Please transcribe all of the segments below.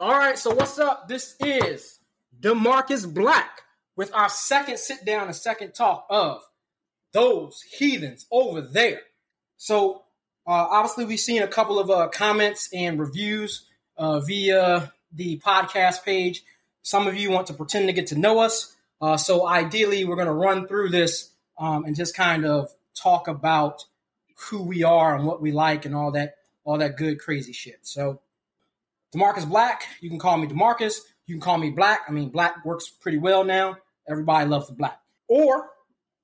All right, so what's up? This is Demarcus Black with our second sit down and second talk of those heathens over there. So, uh, obviously, we've seen a couple of uh, comments and reviews uh, via the podcast page. Some of you want to pretend to get to know us. Uh, so, ideally, we're going to run through this um, and just kind of talk about who we are and what we like and all that, all that good, crazy shit. So, Demarcus Black, you can call me Demarcus. You can call me Black. I mean, Black works pretty well now. Everybody loves the Black. Or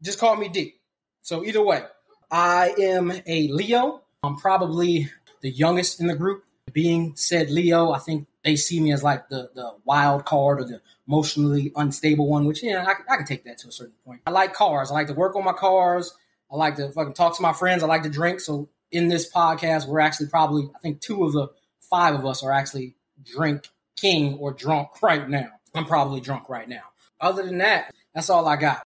just call me D. So either way, I am a Leo. I'm probably the youngest in the group. Being said Leo, I think they see me as like the, the wild card or the emotionally unstable one, which, yeah, I, I can take that to a certain point. I like cars. I like to work on my cars. I like to fucking talk to my friends. I like to drink. So in this podcast, we're actually probably, I think two of the five of us are actually drinking or drunk right now. I'm probably drunk right now. Other than that, that's all I got.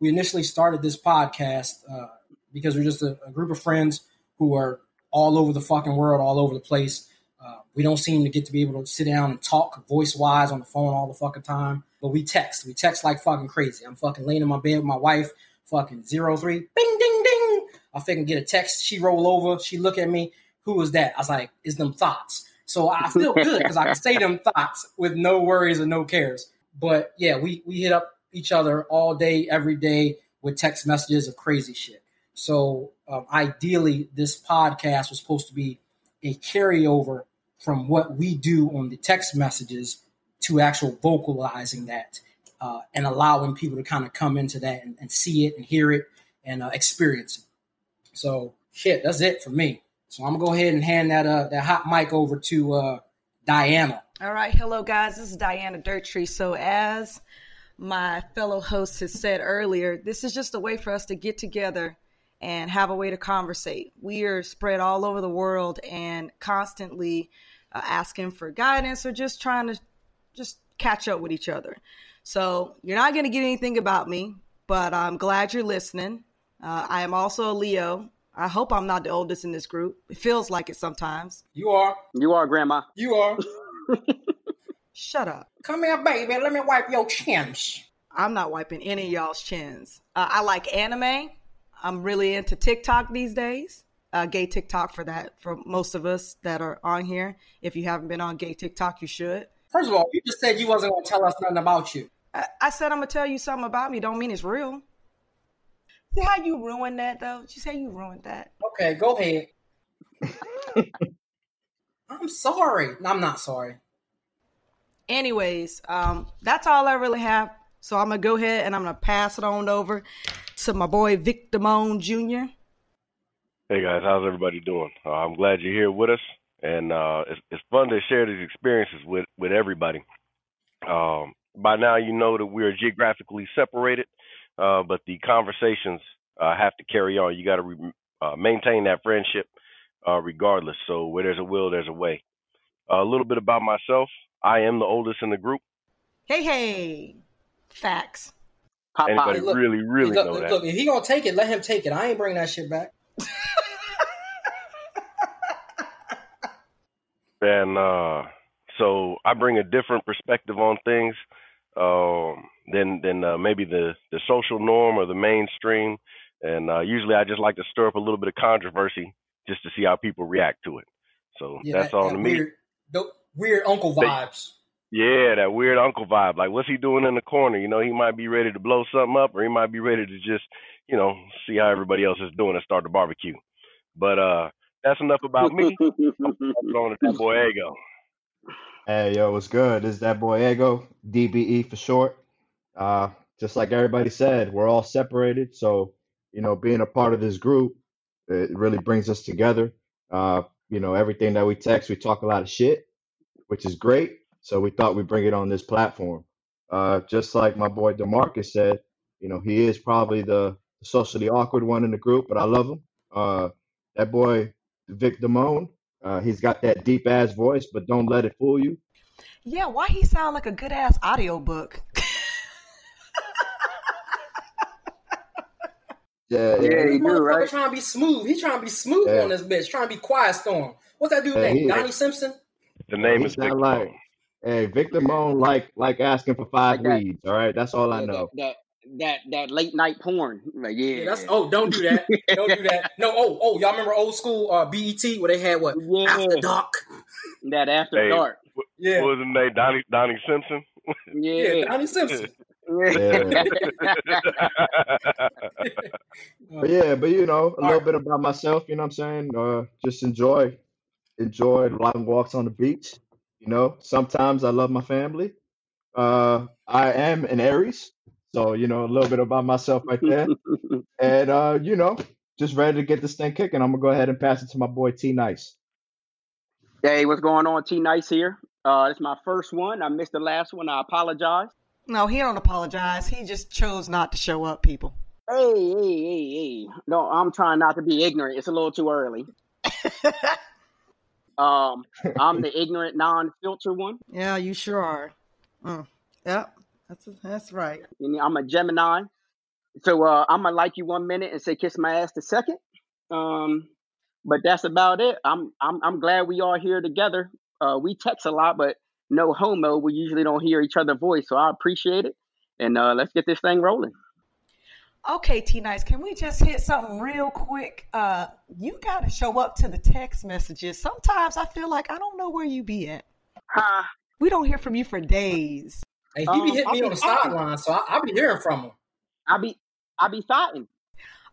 We initially started this podcast uh, because we're just a, a, group of friends who are all over the fucking world, all over the place. Uh, we don't seem to get to be able to sit down and talk voice wise on the phone all the fucking time, but we text. We text like fucking crazy. I'm fucking laying in my bed with my wife, fucking zero three, bing, ding, ding. I fucking get a text. She roll over. She look at me. Who was that? I was like, "Is them thoughts?" So I feel good because I can say them thoughts with no worries and no cares. But yeah, we we hit up each other all day, every day with text messages of crazy shit. So um, ideally, this podcast was supposed to be a carryover from what we do on the text messages to actual vocalizing that uh, and allowing people to kind of come into that and, and see it and hear it and uh, experience it. So shit, that's it for me. So I'm gonna go ahead and hand that uh that hot mic over to uh Diana. All right, hello guys. This is Diana Dirtree. So as my fellow host has said earlier, this is just a way for us to get together and have a way to conversate. We are spread all over the world and constantly uh, asking for guidance or just trying to just catch up with each other. So you're not going to get anything about me, but I'm glad you're listening. Uh, I am also a Leo. I hope I'm not the oldest in this group. It feels like it sometimes. You are. You are, Grandma. You are. Shut up. Come here, baby. Let me wipe your chins. I'm not wiping any of y'all's chins. Uh, I like anime. I'm really into TikTok these days. Uh, gay TikTok for that, for most of us that are on here. If you haven't been on gay TikTok, you should. First of all, you just said you wasn't going to tell us nothing about you. I, I said I'm going to tell you something about me. Don't mean it's real. See how you ruined that though? Did you say you ruined that? Okay, go ahead. I'm sorry. I'm not sorry. Anyways, um, that's all I really have. So I'm gonna go ahead and I'm gonna pass it on over to my boy Vic Damone Jr. Hey guys, how's everybody doing? Uh, I'm glad you're here with us, and uh, it's, it's fun to share these experiences with with everybody. Um, by now, you know that we are geographically separated, uh, but the conversations uh, have to carry on. You got to re- uh, maintain that friendship uh, regardless. So where there's a will, there's a way. a little bit about myself. I am the oldest in the group. Hey, hey, facts. Pop, Anybody look, really, really look, know look, that? Look, if he gonna take it, let him take it. I ain't bringing that shit back. and uh, so I bring a different perspective on things um, than than uh, maybe the the social norm or the mainstream. And uh, usually, I just like to stir up a little bit of controversy just to see how people react to it. So yeah, that's that, all that to weird, me. Weird uncle vibes. Yeah, that weird uncle vibe. Like, what's he doing in the corner? You know, he might be ready to blow something up, or he might be ready to just, you know, see how everybody else is doing and start the barbecue. But uh that's enough about me. I'm going to that boy Ego. Hey, yo, what's good? This is that boy Ego, DBE for short. Uh, just like everybody said, we're all separated. So, you know, being a part of this group, it really brings us together. Uh, you know, everything that we text, we talk a lot of shit, which is great. So we thought we'd bring it on this platform. Uh, just like my boy Demarcus said, you know, he is probably the socially awkward one in the group, but I love him. Uh, that boy Vic Damone, uh, he's got that deep ass voice, but don't let it fool you. Yeah, why he sound like a good ass audiobook? Yeah, yeah, yeah, he do, right? Trying to be smooth. He's trying to be smooth yeah. on this bitch. Trying to be quiet storm. What's that dude yeah, name? Donnie Simpson. The name is Vic like Hey, Victor Moan like like asking for five Like that. weeds. All right, that's all I Yeah, that know. that that that late night porn. Like, yeah. Yeah, that's oh, don't do that. Don't do that. No, oh, oh, y'all remember old school uh, BET where they had what Yeah. after dark? that after Hey, dark. Yeah, What was his name? Donnie Donnie Simpson. yeah, Yeah. Donnie Simpson. Yeah. But yeah, but you know, a little bit about myself, you know what I'm saying? Uh just enjoy enjoy long walks on the beach. You know, sometimes I love my family. Uh I am an Aries, so you know, a little bit about myself right there. And uh, you know, just ready to get this thing kicking. I'm gonna go ahead and pass it to my boy T Nice. hey, what's going on? T Nice here. Uh, it's my first one. I missed the last one. I apologize. No, he don't apologize. He just chose not to show up, people. Hey, hey, hey, hey. No, I'm trying not to be ignorant. It's a little too early. Um, I'm the ignorant, non-filter one. yeah, you sure are. Mm. Yep, that's that's right. I'm a Gemini. So uh, I'm gonna like you one minute and say kiss my ass the second. Um, but that's about it. I'm I'm I'm glad we all here together. Uh, we text a lot, but no homo. We usually don't hear each other's voice, so I appreciate it. And uh, let's get this thing rolling. Okay, T Nice, can we just hit something real quick? Uh, you got to show up to the text messages. Sometimes I feel like I don't know where you be at. Huh? We don't hear from you for days. Hey, he Um, be hitting I'll me be on the sideline, so I, I be hearing from him. I be I be fighting.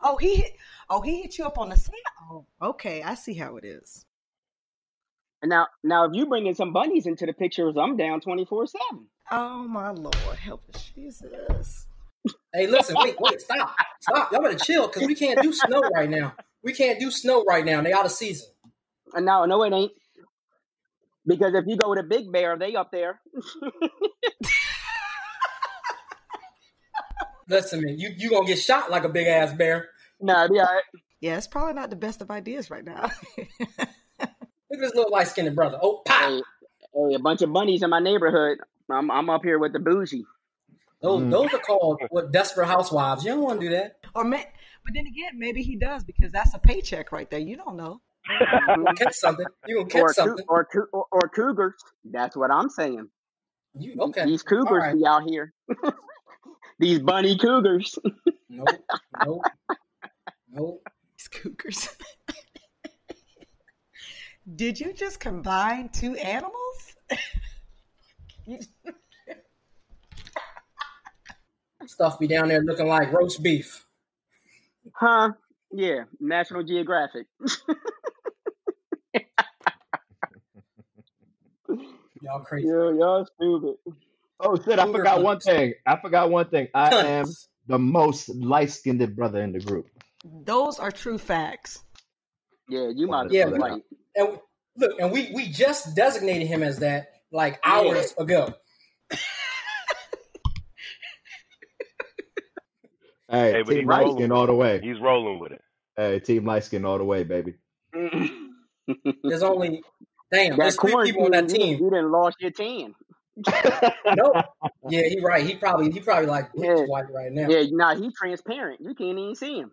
Oh, he hit, oh he hit you up on the side. Oh, okay, I see how it is. And now now if you bring in some bunnies into the pictures, I'm down twenty four seven. Oh my Lord, help us, Jesus. Hey, listen, wait, wait, stop, stop. Y'all better chill because we can't do snow right now. We can't do snow right now. They out of season. And no, no, it ain't. Because if you go to Big Bear, they up there. Listen, man, you you gonna get shot like a big ass bear. nah, be all right. Yeah, it's probably not the best of ideas right now. Look at this little light skinned brother. Oh, pop. Hey, hey, a bunch of bunnies in my neighborhood. I'm I'm up here with the bougie. Those Mm. those are called what desperate housewives. You don't want to do that. or may, but then again, maybe he does because that's a paycheck right there. You don't know. You gonna catch something. You gonna or, catch cou- something. or, or or cougars. That's what I'm saying. You okay? These cougars All right. be out here. These bunny cougars. Nope. Nope. Nope. These cougars. Did you just combine two animals? Stuff be down there looking like roast beef. Huh? Yeah, National Geographic. Y'all crazy. Yeah, y'all stupid. Oh shit, I Cougar forgot one thing. I forgot one thing. I am the most light skinned brother in the group. Those are true facts. Yeah, you might Yeah, have been but- right. And look, and we we just designated him as that like hours ago. Hey, Hey, team he's light rolling skin with all it. the way. He's rolling with it. Hey, team light skin all the way, baby. There's only damn. that There's three people on that quarantine, you, team. you didn't lost your team. Nope. Yeah, he right. He probably he probably like Yeah. white right now. Yeah, nah, he transparent. You can't even see him.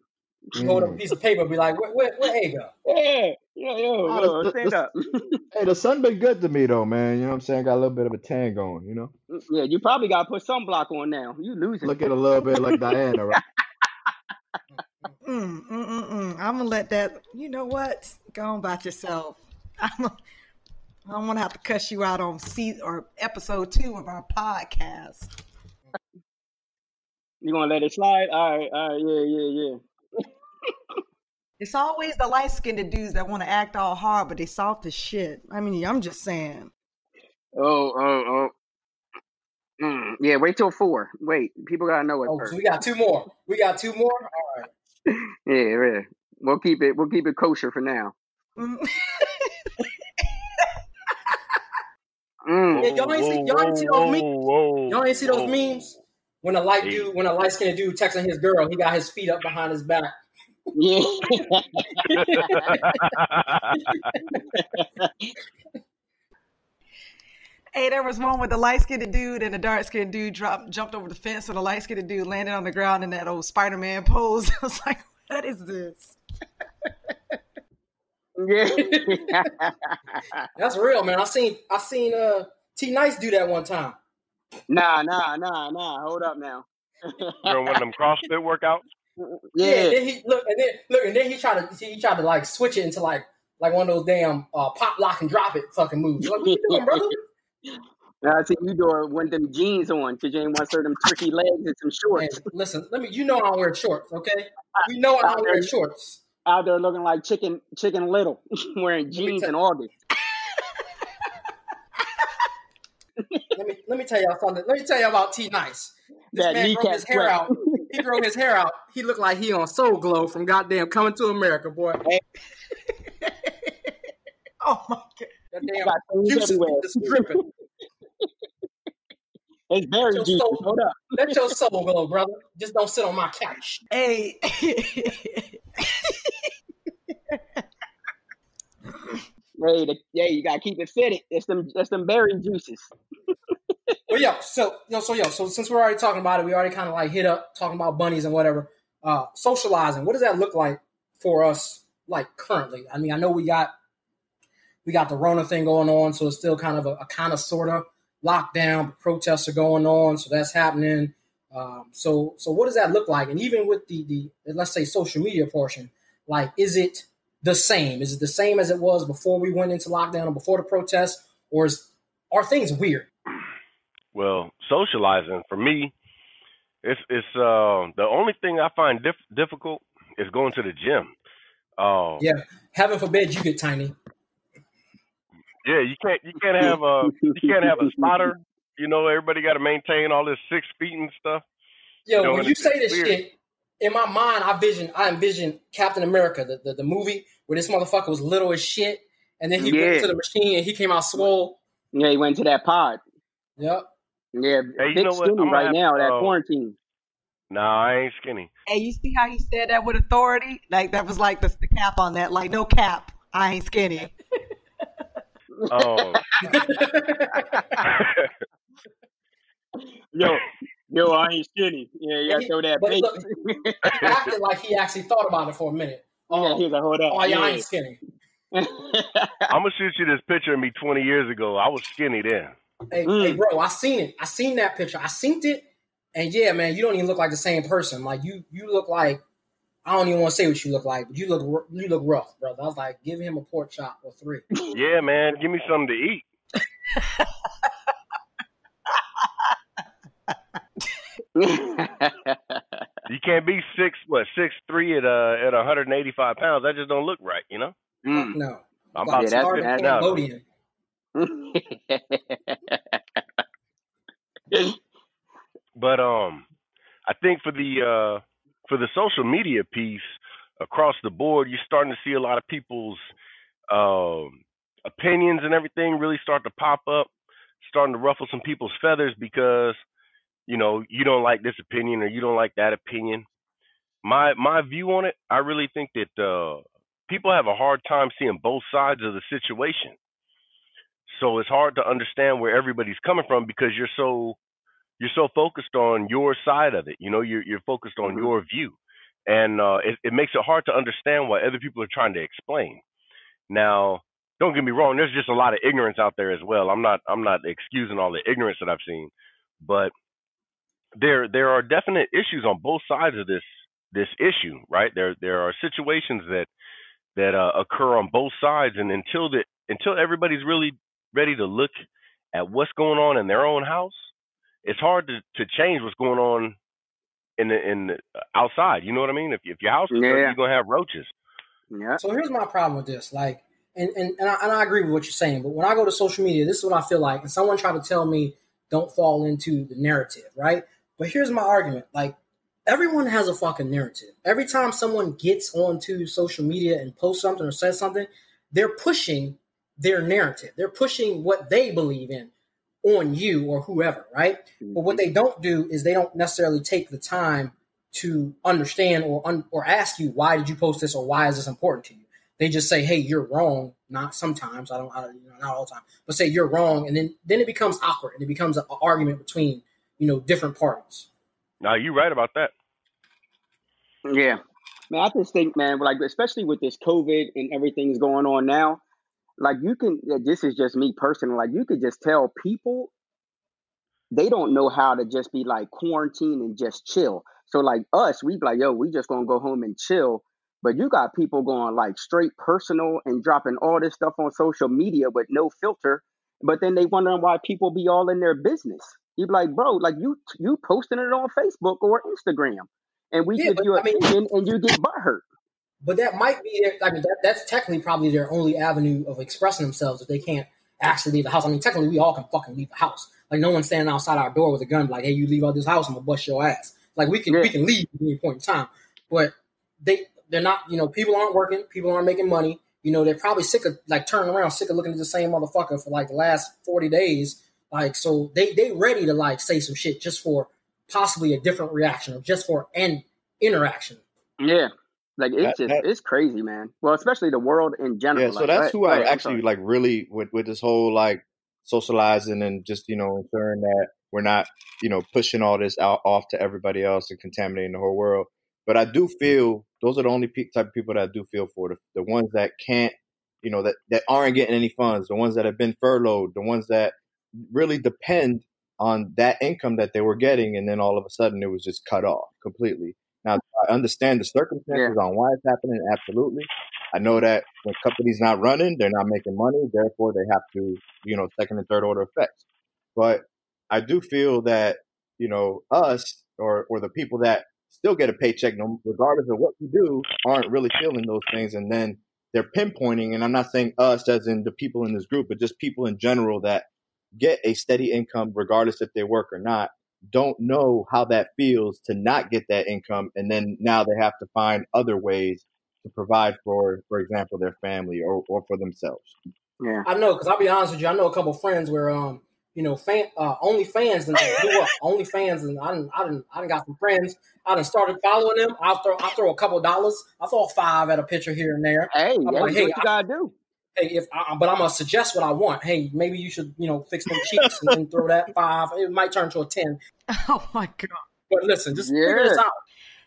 He hold up a Mm. piece of paper, and be like, where where, where A go? Yeah, yeah, yo, Oh, yo, the- stand the- up. Hey, the sun been good to me though, man. You know what I'm saying? Got a little bit of a tan going, you know? yeah, you probably got to put sunblock on now. You losing. Look at a little bit like Diana, right? Mm, mm, mm, mm. I'm gonna let that. You know what? Go on about yourself. I'm. A, I don't want to have to cuss you out on season or episode two of our podcast. You gonna let it slide? All right, all right, yeah, yeah, yeah. It's always the light skinned dudes that want to act all hard, but they soft as shit. I mean, I'm just saying. Oh, oh, oh. Mm, yeah, wait till four. Wait, people gotta know it Oh, first. so we got two more. We got two more. All right. Yeah, yeah. We'll keep it. We'll keep it kosher for now. Mm. Mm. Yeah, y'all ain't see- y'all ain't see those memes? Y'all ain't see those memes when a light dude, when a light skinned dude texting his girl, he got his feet up behind his back. Yeah. Hey, there was one with the light skinned dude and the dark skinned dude dropped, jumped over the fence, and the light skinned dude landed on the ground in that old Spider Man pose. I was like, what is this? yeah. That's real, man. I seen I seen uh T Nice do that one time. Nah, nah, nah, nah. Hold up now. You're on one of them CrossFit workouts. Yeah. yeah. then he look and then look and then he tried to he tried to like switch it into like like one of those damn uh, pop lock and drop it fucking moves. Like, what you doing, brother? Now I see you doing one of them jeans on because you ain't want to them tricky legs and some shorts listen, let me. You know I don't wear shorts, okay? You know I out don't there wear shorts. out there looking like chicken chicken little wearing jeans in August. Let me let me tell y'all something. Let me tell you about T Nice. This That man kneecap his hair out. He grow his hair out. He looked like he on Soul Glo from goddamn Coming to America, boy. Oh my god. That damn Got things juices dripping. It's very Your juicy. soul- Hold up. Let your soul glow, brother. Just don't sit on my couch. Hey. Hey, the, yeah, you gotta keep it fitted. It's them, it's them berry juices. Well, yo, so yo, so yo, so since we're already talking about it, we already kind of like hit up talking about bunnies and whatever. Uh, socializing. What does that look like for us, like currently? I mean, I know we got we got the Rona thing going on, so it's still kind of a, a kind of sort of lockdown. But protests are going on, so that's happening. Um, so so what does that look like? And even with the the let's say social media portion, like is it the same? Is it the same as it was before we went into lockdown or before the protests, or is are things weird? Well, socializing for me, it's it's uh the only thing I find dif- difficult is going to the gym. Uh, Yeah. Heaven forbid you get tiny. yeah, you can't you can't have a you can't have a spotter. You know, everybody got to maintain all this six feet and stuff. Yo, You know, when you say this weird. shit, in my mind, I vision I envision Captain America, the, the, the movie where this motherfucker was little as shit, and then he went to the machine and he came out swole. Yeah, he went to that pod. Yep. Yeah, Hey, you thick know what? skinny I'm gonna right have now. to, That uh, quarantine. Nah, I ain't skinny. Hey, you see how he said that with authority? Like that was like the, the cap on that. Like no cap. I ain't skinny. Um, Yo, yo, I ain't skinny. Yeah, you Yeah, gotta throw that but bait. look, he acted like he actually thought about it for a minute. yeah, Oh, he's like, hold up. oh yeah, I ain't skinny. I'm gonna shoot you this picture of me 20 years ago. I was skinny then. Hey, Mm. hey, bro, I seen it. I seen that picture. I seen it, and yeah, man, you don't even look like the same person. Like you, you look like I don't even want to say what you look like, but you look you look rough, brother. I was like, give him a pork chop or three. Yeah, man, give me something to eat. You can't be six what six three at uh at 185 pounds. That just don't look right, you know. Mm. No, I'm like about Yeah, to hard that's- to now. Cambodian. But um, I think for the uh for the social media piece across the board, you're starting to see a lot of people's um opinions and everything really start to pop up, starting to ruffle some people's feathers because you know you don't like this opinion or you don't like that opinion. My my view on it, I really think that uh people have a hard time seeing both sides of the situation. So it's hard to understand where everybody's coming from because you're so you're so focused on your side of it. You know, you're you're focused on Mhm. your view, and uh, it, it makes it hard to understand what other people are trying to explain. Now, don't get me wrong. There's just a lot of ignorance out there as well. I'm not I'm not excusing all the ignorance that I've seen, but there there are definite issues on both sides of this this issue. Right there there are situations that that uh, occur on both sides, and until that until everybody's really ready to look at what's going on in their own house it's hard to, to change what's going on in the in the uh, outside. You know what I mean? If if your house is dirty, you're gonna have roaches. yeah. So here's my problem with this. Like, and and and I, and I agree with what you're saying. But when I go to social media, this is what I feel like. And someone tried to tell me don't fall into the narrative, right? But here's my argument. Like, everyone has a fucking narrative. Every time someone gets onto social media and posts something or says something, they're pushing their narrative. They're pushing what they believe in on you or whoever, right? But what mm-hmm. they don't do is they don't necessarily take the time to understand or un- or ask you why did you post this or why is this important to you. They just say, "Hey, you're wrong." Not sometimes. I don't. I, you know, not all the time. But say you're wrong, and then then it becomes awkward and it becomes an argument between you know different parties. Now you're right about that. Yeah, man. I just think, man, like especially with this COVID and everything's going on now, like you can. This is just me personally. Like you could just tell people they don't know how to just be like quarantine and just chill. So like us, we be like, yo, we just gonna go home and chill. But you got people going like straight personal and dropping all this stuff on social media with no filter. But then they wondering why people be all in their business. You be like, bro, like you you posting it on Facebook or Instagram, and we Yeah, give you I mean, opinion and you get butthurt. But that might be their, I mean that, that's technically probably their only avenue of expressing themselves if they can't actually leave the house. I mean, technically we all can fucking leave the house. Like no one's standing outside our door with a gun, like, hey, you leave out this house, I'm gonna bust your ass. Like we can Yeah. we can leave at any point in time, but they they're not. You know, people aren't working, people aren't making money. You know, they're probably sick of like turning around, sick of looking at the same motherfucker for like the last forty days. Like, so they they ready to like say some shit just for possibly a different reaction or just for an interaction. Yeah. Like That, it's just that, it's crazy, man. Well, especially the world in general. yeah, so Like, that's who I actually like really with with this whole like socializing and just you know ensuring that we're not you know pushing all this out off to everybody else and contaminating the whole world. But I do feel those are the only pe- type of people that I do feel for the the ones that can't you know that that aren't getting any funds, the ones that have been furloughed, the ones that really depend on that income that they were getting, and then all of a sudden it was just cut off completely. Now I understand the Yeah. circumstances on why it's happening, absolutely. I know that when companies not running, they're not making money, therefore they have to, you know, second and third order effects. But I do feel that, you know, us or or the people that still get a paycheck, no, regardless of what we do, aren't really feeling those things, and then they're pinpointing. And I'm not saying us as in the people in this group, but just people in general that get a steady income, regardless if they work or not, don't know how that feels to not get that income, and then now they have to find other ways to provide for, for example, their family or, or for themselves. Yeah. I know, because I'll be honest with you, I know a couple friends where um, you know, fan uh only fans and blew up. Only fans and I didn't I didn't I done got some friends. I done started following them. I'll throw I throw a couple dollars. I throw five at a picture here and there. Hey, I'm hey, like, do hey, what you gotta do. Hey, if I, but I'm gonna suggest what I want. Hey, maybe you should, you know, fix them cheeks and, and throw that five. It might turn to a ten. Oh my god. But listen, just figure this out.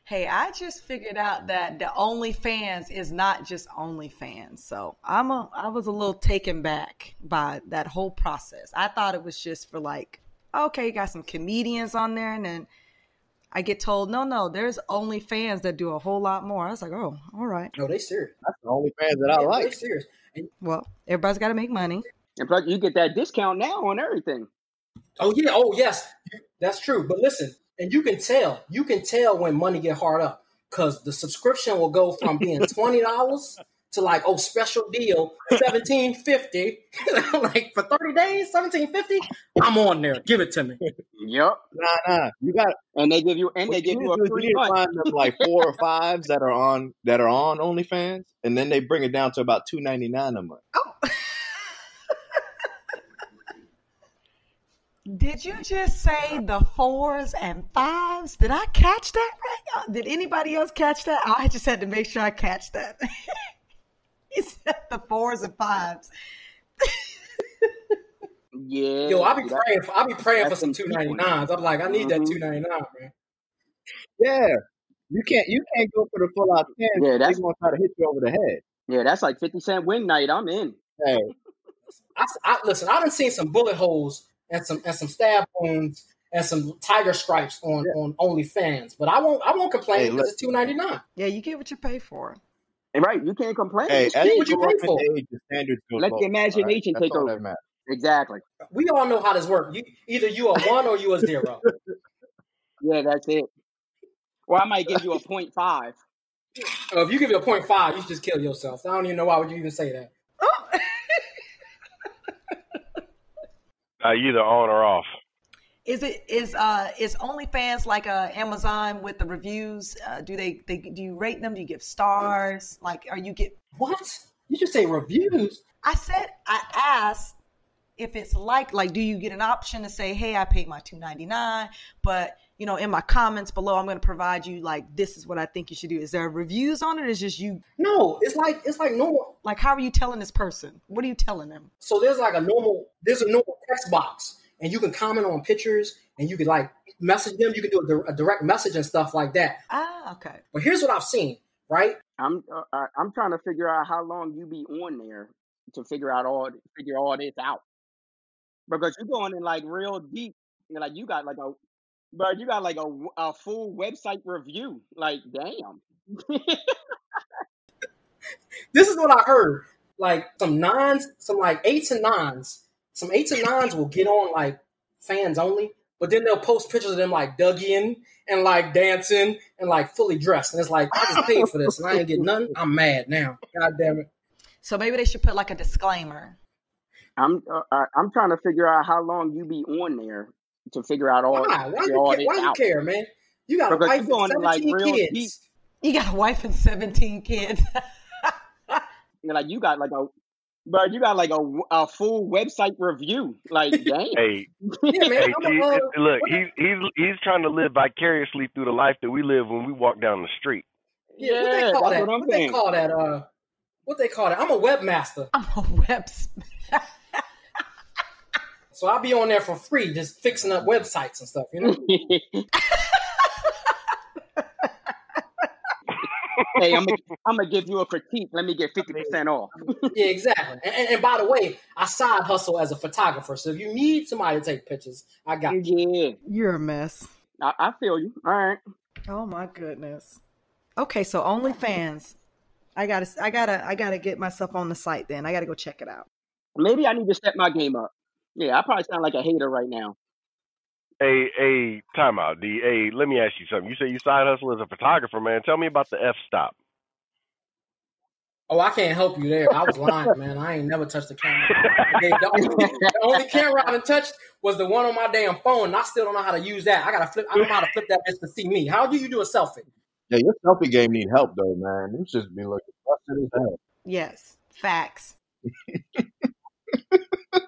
Hey, I just figured out that the OnlyFans is not just OnlyFans. So I'm a I was a little taken back by that whole process. I thought it was just for like, okay, you got some comedians on there, and then I get told, no, no, there's OnlyFans that do a whole lot more. I was like, oh, all right. No, they serious. That's the only fans that I Yeah, they like. serious. And, Well, everybody's got to make money. And plus, you get that discount now on everything. oh yeah, oh yes, that's true. But listen, and you can tell, you can tell when money get hard up because the subscription will go from being twenty dollars to like oh special deal seventeen fifty, like for thirty days seventeen fifty. I'm on there. Give it to me. Yep. Nah, nah. You got And they give you and what they give need you to a do you free month. find them like four or fives that are on that are on OnlyFans, and then they bring it down to about two ninety nine a month. Oh. Did you just say the fours and fives? Did I catch that right? Did anybody else catch that? I just had to make sure I catch that. he said the fours and fives. Yeah. Yo, I'll be that- praying for I'll be praying for some some two cheap ninety ones. nines. I'm like, I need that Mhm. two ninety nine, man. Yeah, you can't you can't go for the full out ten. Yeah, They're that's gonna try to hit you over the head. yeah, that's like fifty cent win night. I'm in. Hey, I, I listen. I done seen some bullet holes and some and some stab wounds and some tiger stripes on on OnlyFans, but I won't I won't complain let, because it's two ninety nine. Yeah, you get what you pay for. And right, you can't complain. hey, It's you what you pay in for. age, the standards go Let the lower. All right, imagination that's take over. Exactly. We all know how this works. You, either you are one or you are zero. Yeah, that's it. Or I might give you a point five. So if you give it a point five, you should just kill yourself. I don't even know why would you even say that. Oh. Uh, either on or off. Is it is uh is OnlyFans like uh Amazon with the reviews? Uh, do they they do you rate them? Do you give stars? Like, are you get? What? You just say reviews. I said I asked if it's like like do you get an option to say hey I paid my two ninety nine, but you know in my comments below I'm going to provide you like this is what I think you should do. Is there reviews on it? Is just you No, it's like it's like normal. like how are you telling this person? What are you telling them? So there's like a normal there's a normal text box, and you can comment on pictures, and you can like message them. You can do a, di- a direct message and stuff like that. Ah, okay. But here's what I've seen. Right? I'm uh, I- I'm trying to figure out how long you be on there to figure out all figure all this out because you're going in like real deep. You're like you got like a, but you got like a, a full website review. Like, damn. this is what I heard. Like some nines, some like eights and nines. Some eights and nines will get on like fans only, but then they'll post pictures of them like Dougie and like dancing and like fully dressed. And it's like, I just paid for this and I ain't get nothing. I'm mad now. God damn it. So maybe they should put like a disclaimer. I'm uh, I'm trying to figure out how long you be on there to figure out all Why? Why all you, care? Why you care, man? You got a wife and going in like kids. deep. You got a wife and 17 kids. You're like you got like a, but you got like a, a full website review. Like, damn. Hey, Yeah, man. hey, I'm T, a, uh, look, he's he's he's trying to live vicariously through the life that we live when we walk down the street. yeah, what they call that's that? what I'm What they call that? Uh, what they call that? I'm a webmaster, I'm a web. so I'll be on there for free, just fixing up websites and stuff. You know? Hey, I'm gonna I'm gonna give you a critique. Let me get fifty percent off. yeah, exactly. And, and, and by the way, I side hustle as a photographer, so if you need somebody to take pictures, I got you. Yeah, You're a mess. I, I feel you. All right. Oh my goodness. Okay, so OnlyFans. I gotta, I gotta, I gotta get myself on the site. Then I gotta go check it out. Maybe I need to step my game up. Yeah, I probably sound like a hater right now. Hey, hey, time out, D. Hey, let me ask you something. You say you side hustle as a photographer, man. Tell me about the f stop. Oh, I can't help you there. I was lying, man. I ain't never touched the camera. The, only, the only camera I done touched was the one on my damn phone, and I still don't know how to use that. I gotta flip. I don't know how to flip that bitch to see me. How do you do a selfie? Yeah, your selfie game need help though, man. You just be looking busted as hell. Yes, facts.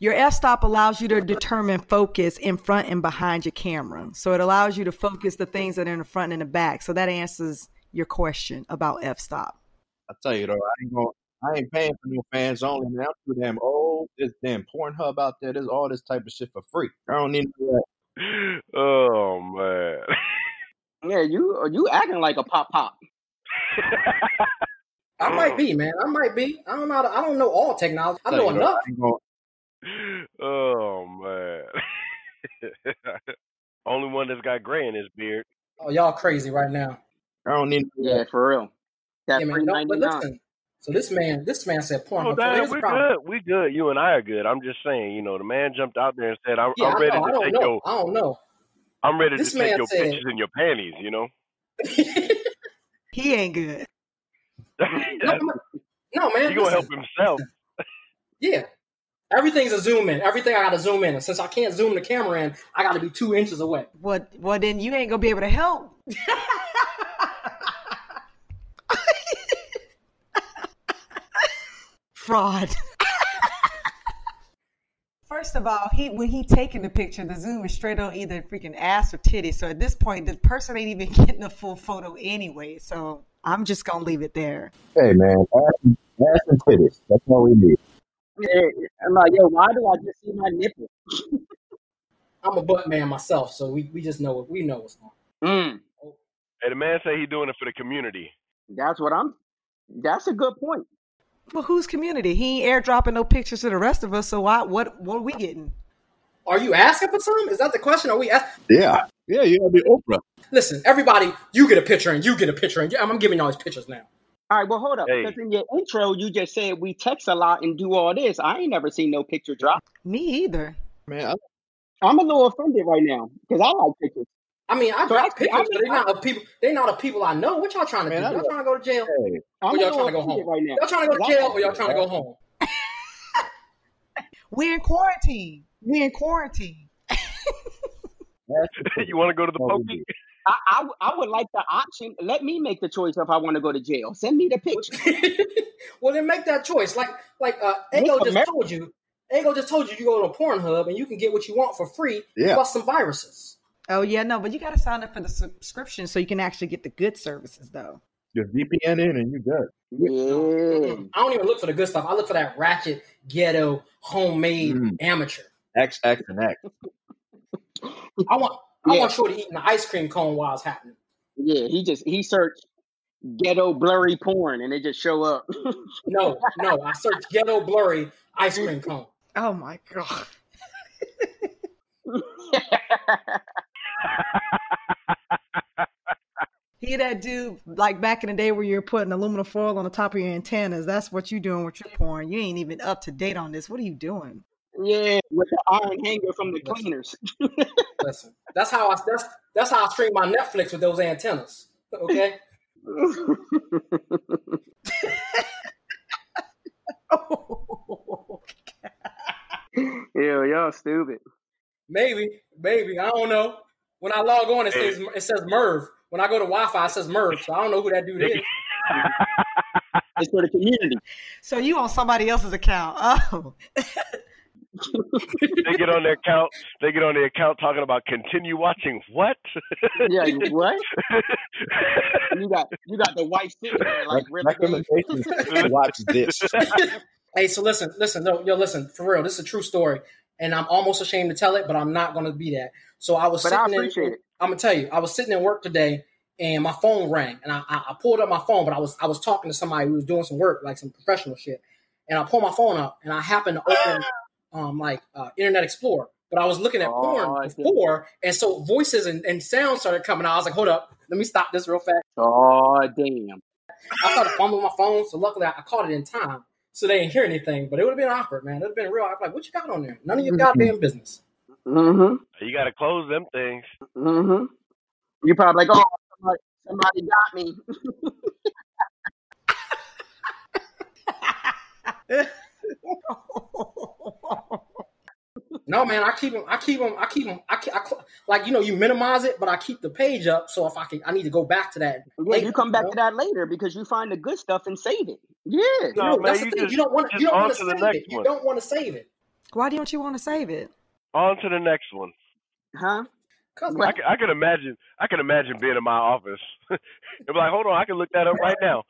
Your f stop allows you to determine focus in front and behind your camera. So it allows you to focus the things that are in the front and the back. So that answers your question about f stop. I tell you though, I ain't going I ain't paying for no fans only, man. I'm too damn old. There's damn Pornhub out there. There's all this type of shit for free. I don't need that. oh man. Yeah, you are you acting like a pop pop. I might be, man. I might be. I don't know. How to, I don't know all technology. I Tell know enough. I ain't going oh man. Only one that's got gray in his beard. Oh, y'all crazy right now. I don't need none of Yeah, for real. That Yeah, man. No, but listen. So this man, this man said Oh, Pornhub. Damn, we problem. good. We good. You and I are good. I'm just saying, you know, the man jumped out there and said, "I'm, Yeah, I'm ready know. To take know. your, I don't know. I'm ready This to take your said- pictures in your panties." You know. He ain't good. no, no, man. He gonna help himself. Yeah. Everything's a zoom in. Everything I got to zoom in. And since I can't zoom the camera in, I got to be two inches away. Well, well, then you ain't gonna be able to help. Fraud. First of all, he when he taking the picture, the zoom is straight on either freaking ass or titty. So at this point, the person ain't even getting a full photo anyway. So I'm just gonna leave it there. Hey man, ass, ass and titties. That's all we need. Yeah, I'm like, yo, why do I just see my nipple? I'm a butt man myself, so we, we just know what we know what's going on. Mm, Hey, the man say he doing it for the community. that's what I'm. That's a good point. Well, whose community? He ain't airdropping no pictures to the rest of us. So why? What? What are we getting? Are you asking for some? Is that the question? Are we ask- Yeah. Yeah, you gotta be Oprah. Listen, everybody, you get a picture and you get a picture and I'm giving y'all these pictures now. All right, well, hold up. Hey. Because in your intro, you just said we text a lot and do all this. I ain't never seen no picture drop. Me either. Man, I, I'm a little offended right now because I like pictures. I mean, I So got I- pictures, I- but they're not of people. They're not of people I know. What y'all trying to Man, do? I Y'all love- trying to go to jail? hey, I'm Or y'all trying to go home? right now. Y'all trying to go to 'Cause I jail or y'all trying to go home? We're in quarantine. We're in quarantine. ass and titties. you want to go to the That's pokey? Need. I, I, w- I would like the option. Let me make the choice if I want to go to jail. Send me the picture. well, then make that choice. Like, like uh, This Ego just America- told you. Ego just told you you go to Pornhub and you can get what you want for free Yeah. plus some viruses. Oh yeah, no, but you got to sign up for the subscription so you can actually get the good services, though. Just VPN in and you good. Yeah. I don't even look for the good stuff. I look for that ratchet, ghetto, homemade, Mm. amateur. X, X, and X. I want, I Yeah. want Shorty eating the ice cream cone while it's happening. Yeah, he just he searched ghetto blurry porn, and they just show up. No, no. I searched ghetto blurry ice cream cone. Oh my god. He that dude like back in the day where you're putting aluminum foil on the top of your antennas. That's what you're doing with your porn. You ain't even up to date on this. What are you doing? Yeah, with the iron hanger from the cleaners. Listen, that's how I that's that's how I stream my Netflix with those antennas. Okay. oh, yeah, y'all stupid. Maybe, maybe I don't know. When I log on, it says it says Merv. When I go to Wi-Fi, it says Merv. So I don't know who that dude is. It's for the community. so you on somebody else's account? Oh, they get on their account. They get on their account talking about continue watching. What? Yeah, you- what? You got you got the wife sitting there like Rip Recommendations. Watch this. Hey, so listen, listen, no, yo, listen, for real, this is a true story, and I'm almost ashamed to tell it, but I'm not going to be that. So I was But I sitting appreciate in, it. I'm gonna tell you, I was sitting in work today, and my phone rang, and I, I, I pulled up my phone, but I was I was talking to somebody who was doing some work, like some professional shit, and I pulled my phone up, and I happened to open um like uh, Internet Explorer, but I was looking at Oh, porn before, and so voices and, and sounds started coming out. I was like, hold up, let me stop this real fast. Oh damn. I started fumbling my phone, so luckily I, I caught it in time, so they didn't hear anything. But it would have been awkward, man. It would have been real. I'm like, what you got on there? None of your goddamn business. Mm-hmm. you got to close them things. Mm-hmm. You probably like, oh, somebody, somebody got me. No, man, I keep them. I keep them. I keep them. I, keep, I cl- like you know you minimize it, but I keep the page up. So if I can, I need to go back to that. Yeah, later, you come back know? to that later because you find the good stuff and save it. Yeah. No, No, man, that's you the thing. just- you don't want. just You don't want to to save next it. You don't want to save it. why don't you want to save it? On to the next one. Huh? Cause I can, I can imagine. I can imagine being in my office. and be like, hold on, I can look that up right now.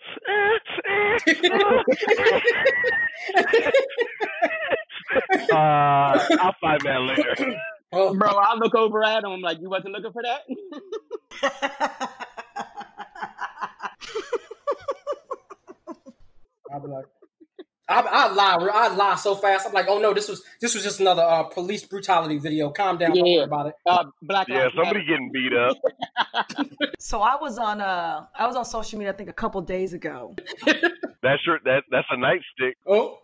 uh, I'll find that later. oh, Bro, I look over at him like, you wasn't looking for that? I'll be like, I, I lie. I lie so fast. I'm like, oh no, this was this was just another uh, police brutality video. Calm down. Don't worry about it. Uh, Black Yeah, Lives somebody getting beat up. so I was on uh I was on social media I think a couple days ago. That's your that that's a nightstick. Oh,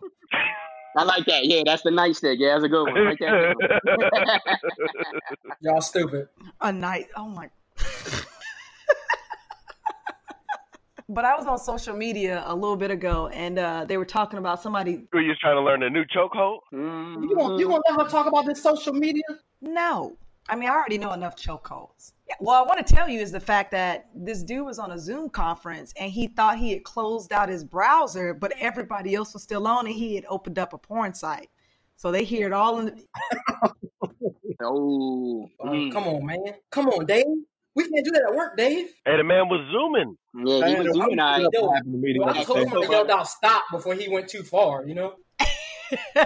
I like that. Yeah, that's the nightstick. Yeah, that's a good one. Right there. y'all stupid. A night. Oh my. But I was on social media a little bit ago, and uh, they were talking about somebody. Who you trying to learn a new chokehold? You gonna you gonna let her talk about this social media? No, I mean I already know enough chokeholds. Yeah, Well, I want to tell you is the fact that this dude was on a Zoom conference and he thought he had closed out his browser, but everybody else was still on, and he had opened up a porn site. So they hear it all in. The, Oh, Uh, mm. Come on, man. Come on, Dave. We can't do that at work, Dave. Hey, the man was zooming. yeah, he was doing all right. Yo, Having a meeting I told him hope that. somebody yelled out "stop" before he went too far. You know.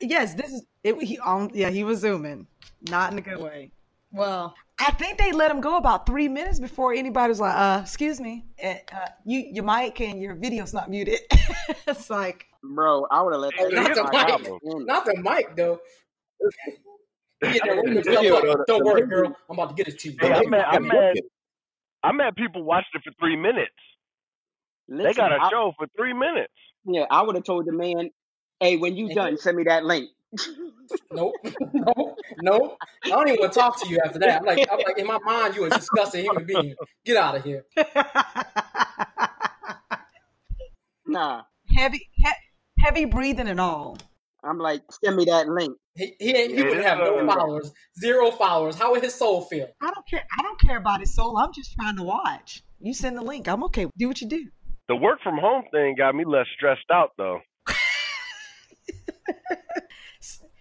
yes, this is it. He on yeah, he was zooming, not in a good way. Well, I think they let him go about three minutes before anybody was like, "Uh, excuse me, uh, uh, you your mic and your video's not muted." it's like, Bro, I would have let that Not the the mic. Not the mic though. He get there working The himself video, up. though, the Don't worry, girl. I'm about to get it to you. Hey, I'm mad. I'm mad. I'm mad. People watched it for three minutes. Listen, they got a I- show for three minutes. Yeah, I would have told the man, "Hey, when you done, send me that link." Nope. nope. Nope. I don't even want to talk to you after that. I'm like, I'm like, in my mind, you are a disgusting human being. Get out of here. Nah, heavy, he- heavy breathing and all. I'm like, send me that link. He he, he Yeah, would this have no followers, zero followers. How would his soul feel? I don't care. I don't care about his soul. I'm just trying to watch. You send the link. I'm okay. Do what you do. The work from home thing got me less stressed out though.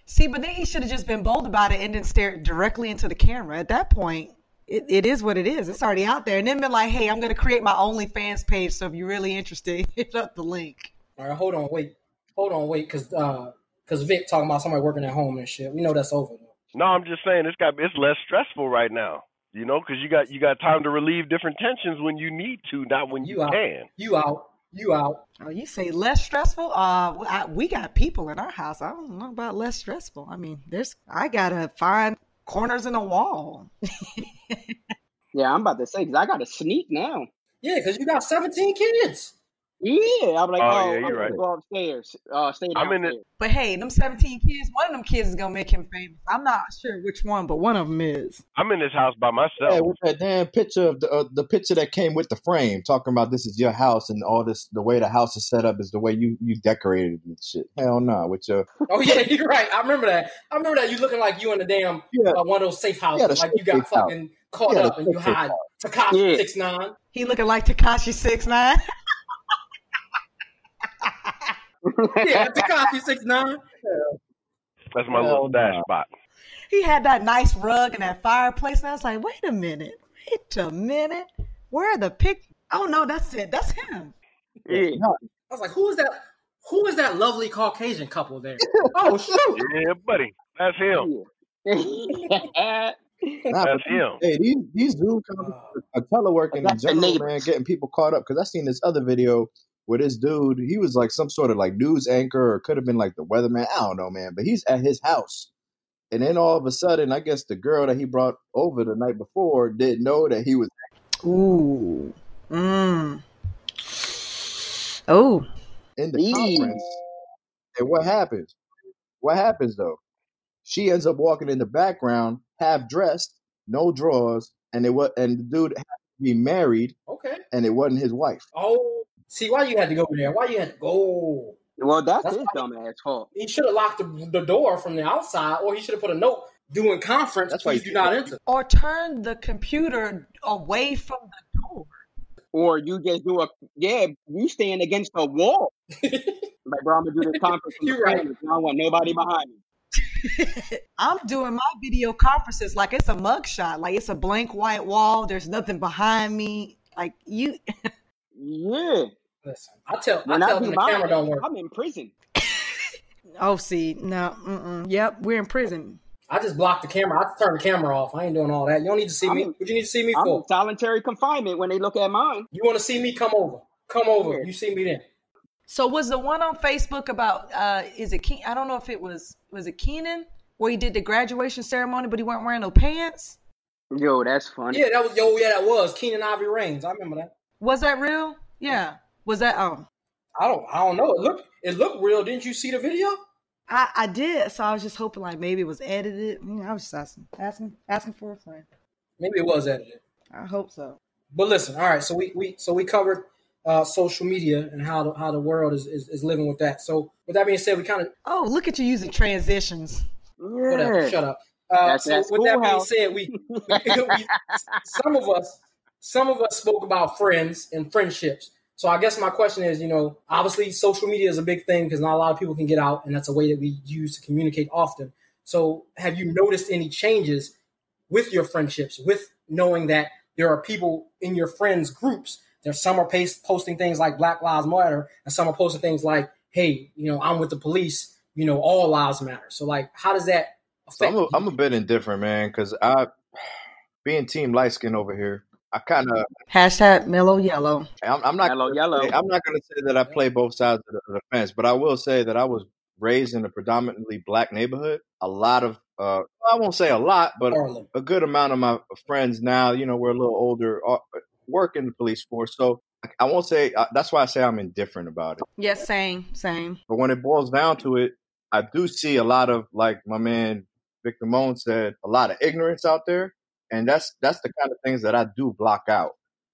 See, but then he should have just been bold about it and then stared directly into the camera. At that point, it, it is what it is. It's already out there. And then been like, hey, I'm going to create my OnlyFans page. So if you're really interested, hit up the link. All right, hold on, wait, hold on, wait, because uh, because Vic talking about somebody working at home and shit. We know that's over. No, I'm just saying it's got it's less stressful right now. You know, because you got you got time to relieve different tensions when you need to, not when you, You out. can. You out. You out. Oh, you say less stressful? Uh, I, we got people in our house. I don't know about less stressful. I mean, there's I gotta find corners in the wall. Yeah, I'm about to say because I got to sneak now. Yeah, because you got 17 kids. Yeah, I'm like, Oh, oh, yeah, I'm you're gonna right. go upstairs. Uh, stay I'm in downstairs. it. But hey, them 17 kids, one of them kids is gonna make him famous. I'm not sure which one, but one of them is. I'm in this house by Yeah, myself. with that damn picture of the uh, the picture that came with the frame, talking about this is your house and all this. The way the house is set up is the way you you decorated it and shit. Hell no, with your Oh yeah, you're right. I remember that. I remember that. You looking like you in the damn yeah uh, one of those safe houses, yeah like you got safe house. fucking caught Yeah, up and you safe hide. Tekashi Yeah. six nine. He looking like Tekashi six nine. Yeah, Tekashi six nine. That's my Hell little dash no. spot. he had that nice rug and that fireplace, and I was like, wait a minute, wait a minute, where are the pic? Oh no, that's it. That's him. yeah. I was like, who is that? Who is that lovely Caucasian couple there? Oh shoot! Yeah, buddy. That's him. yeah. nah, That's these, him. hey, these these Zoom conferences uh, are teleworking in That's general, man, getting people caught up. Because I seen this other video where this dude, he was like some sort of like news anchor, or could have been like the weatherman. I don't know, man. But he's at his house, and then all of a sudden, I guess the girl that he brought over the night before didn't know that he was Ooh. Mm. Oh. in the Eee. conference. And what happens? What happens though? She ends up walking in the background, half dressed, no drawers, and it was and the dude happened to be married, Okay. and it wasn't his wife. Oh, see why you had to go there? Why you had to go? Well, that's That's his why dumb ass fault. he should have locked the, the door from the outside, or he should have put a note doing conference. That's why you- do not enter. Or turn the computer away from the door. Or you just do a yeah, you stand against a wall. like, bro, I'm gonna do this conference from You're right. corner. I don't want nobody behind me. I'm doing my video conferences like it's a mugshot, like it's a blank white wall. There's nothing behind me. Like you, Yeah. Listen, I tell I When I tell do them the mine, camera don't work. I'm in prison. oh, see, no, mm-mm. yep, we're in prison. I just blocked the camera. I turn the camera off. I ain't doing all that. You don't need to see me. I'm- What you need to see me I'm for? in solitary confinement when they look at mine. You want to see me? Come over. Come over. Yeah. You see me then. So was the one on Facebook about? uh Is it? Ke- I don't know if it was. Was it Keenan where he did the graduation ceremony, but he weren't wearing no pants? Yo, that's funny. Yeah, that was yo. Yeah, that was Keenan Ivy Reigns. I remember that. Was that real? Yeah. Was that? Oh, I don't. I don't know. It looked. It looked real. Didn't you see the video? I I did. So I was just hoping like maybe it was edited. You know, I was just asking, asking, asking for a friend. Maybe it was edited. I hope so. But listen. All right. So we we so we covered uh, social media and how the, how the world is, is is living with that. So with that being said, we kind of Oh, look at you using transitions. whatever. Shut up. Uh, That's so that with that being schoolhouse. said, we, we some of us some of us spoke about friends and friendships. So I guess my question is, you know, obviously social media is a big thing because not a lot of people can get out, and that's a way that we use to communicate often. So have you noticed any changes with your friendships, with knowing that there are people in your friends groups? There's some are paste, posting things like Black Lives Matter, and some are posting things like, "Hey, you know, I'm with the police. You know, all lives matter." So like, how does that So affect? I'm a, you? I'm a bit indifferent, man, because I, being team light skin over here, I kind of Hashtag mellow yellow. I'm, I'm not Yellow, gonna yellow. say, I'm not going to say that I play both sides of the, of the fence, but I will say that I was raised in a predominantly black neighborhood. A lot of uh, I won't say a lot, but Harlem. a good amount of my friends now, you know, we're a little older, uh, work in the police force. So I won't say uh, that's why I say I'm indifferent about it. Yes, same, same. But when it boils down to it, I do see a lot of like my man Victor Moan said, a lot of ignorance out there, and that's that's the kind of things that I do block out.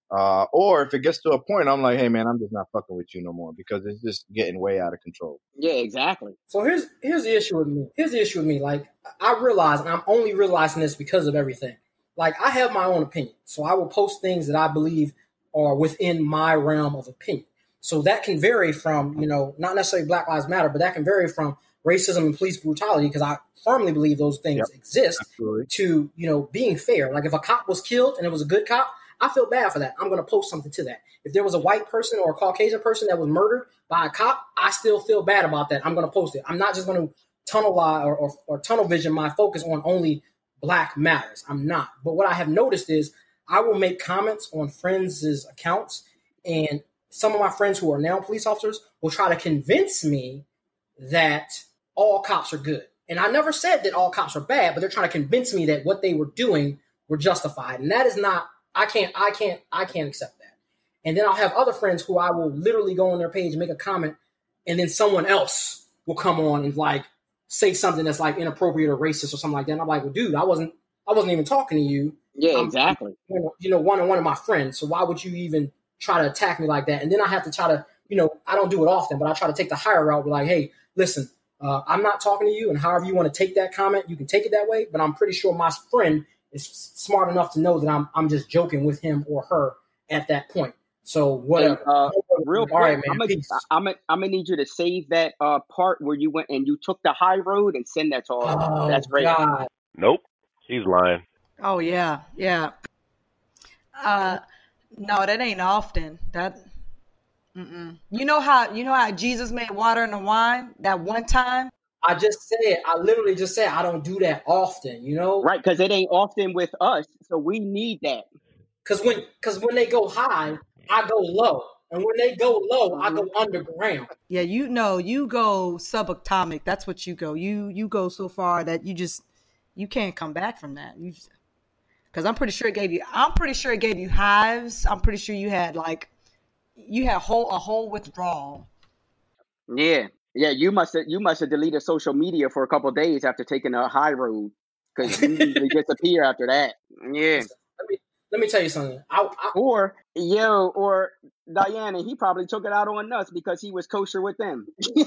Uh, or if it gets to a point, I'm like, hey man, I'm just not fucking with you no more because it's just getting way out of control. Yeah, exactly. So here's here's the issue with me. Here's the issue with me. Like I realize, and I'm only realizing this because of everything. Like I have my own opinion, so I will post things that I believe are within my realm of opinion. So that can vary from you know not necessarily Black Lives Matter, but that can vary from racism and police brutality because I firmly believe those things Yep. exist Absolutely. to you know being fair. Like if a cop was killed and it was a good cop, I feel bad for that. I'm going to post something to that. If there was a white person or a Caucasian person that was murdered by a cop, I still feel bad about that. I'm going to post it. I'm not just going to tunnel lie or, or, or tunnel vision my focus on only Black Matters. I'm not. But what I have noticed is I will make comments on friends' accounts, and some of my friends who are now police officers will try to convince me that all cops are good. And I never said that all cops are bad, but they're trying to convince me that what they were doing were justified. And that is not I can't I can't I can't accept that. And then I'll have other friends who I will literally go on their page, and make a comment, and then someone else will come on and like say something that's like inappropriate or racist or something like that. And I'm like, well, dude, I wasn't I wasn't even talking to you. Yeah, I'm, exactly. You know, one on one of my friends. So why would you even try to attack me like that? And then I have to try to, you know, I don't do it often, but I try to take the higher route. Be like, hey, listen, uh, I'm not talking to you, and however you want to take that comment, you can take it that way. But I'm pretty sure my friend is smart enough to know that I'm I'm just joking with him or her at that point. So whatever. uh, real quick, All right, man. I'm gonna I'm gonna need you to save that uh, part where you went and you took the high road and send that to all. Oh, That's great. God. Nope, he's lying. Oh yeah, yeah. Uh, no, that ain't often. That. Mm-mm. You know how you know how Jesus made water into wine that one time. I just said, I literally just said, I don't do that often. You know, right? Because it ain't often with us, so we need that. Because when because when they go high, I go low. And when they go low, I go mm-hmm. underground. Yeah, you know, you go subatomic. That's what you go. You you go so far that you just you can't come back from that. You because I'm pretty sure it gave you. I'm pretty sure it gave you hives. I'm pretty sure you had like you had whole a whole withdrawal. Yeah, yeah. You must have you must have deleted social media for a couple days after taking a high road because you usually disappear after that. Yeah. Let me let me tell you something. I, I, or yo, or Diana, he probably took it out on us because he was kosher with them. you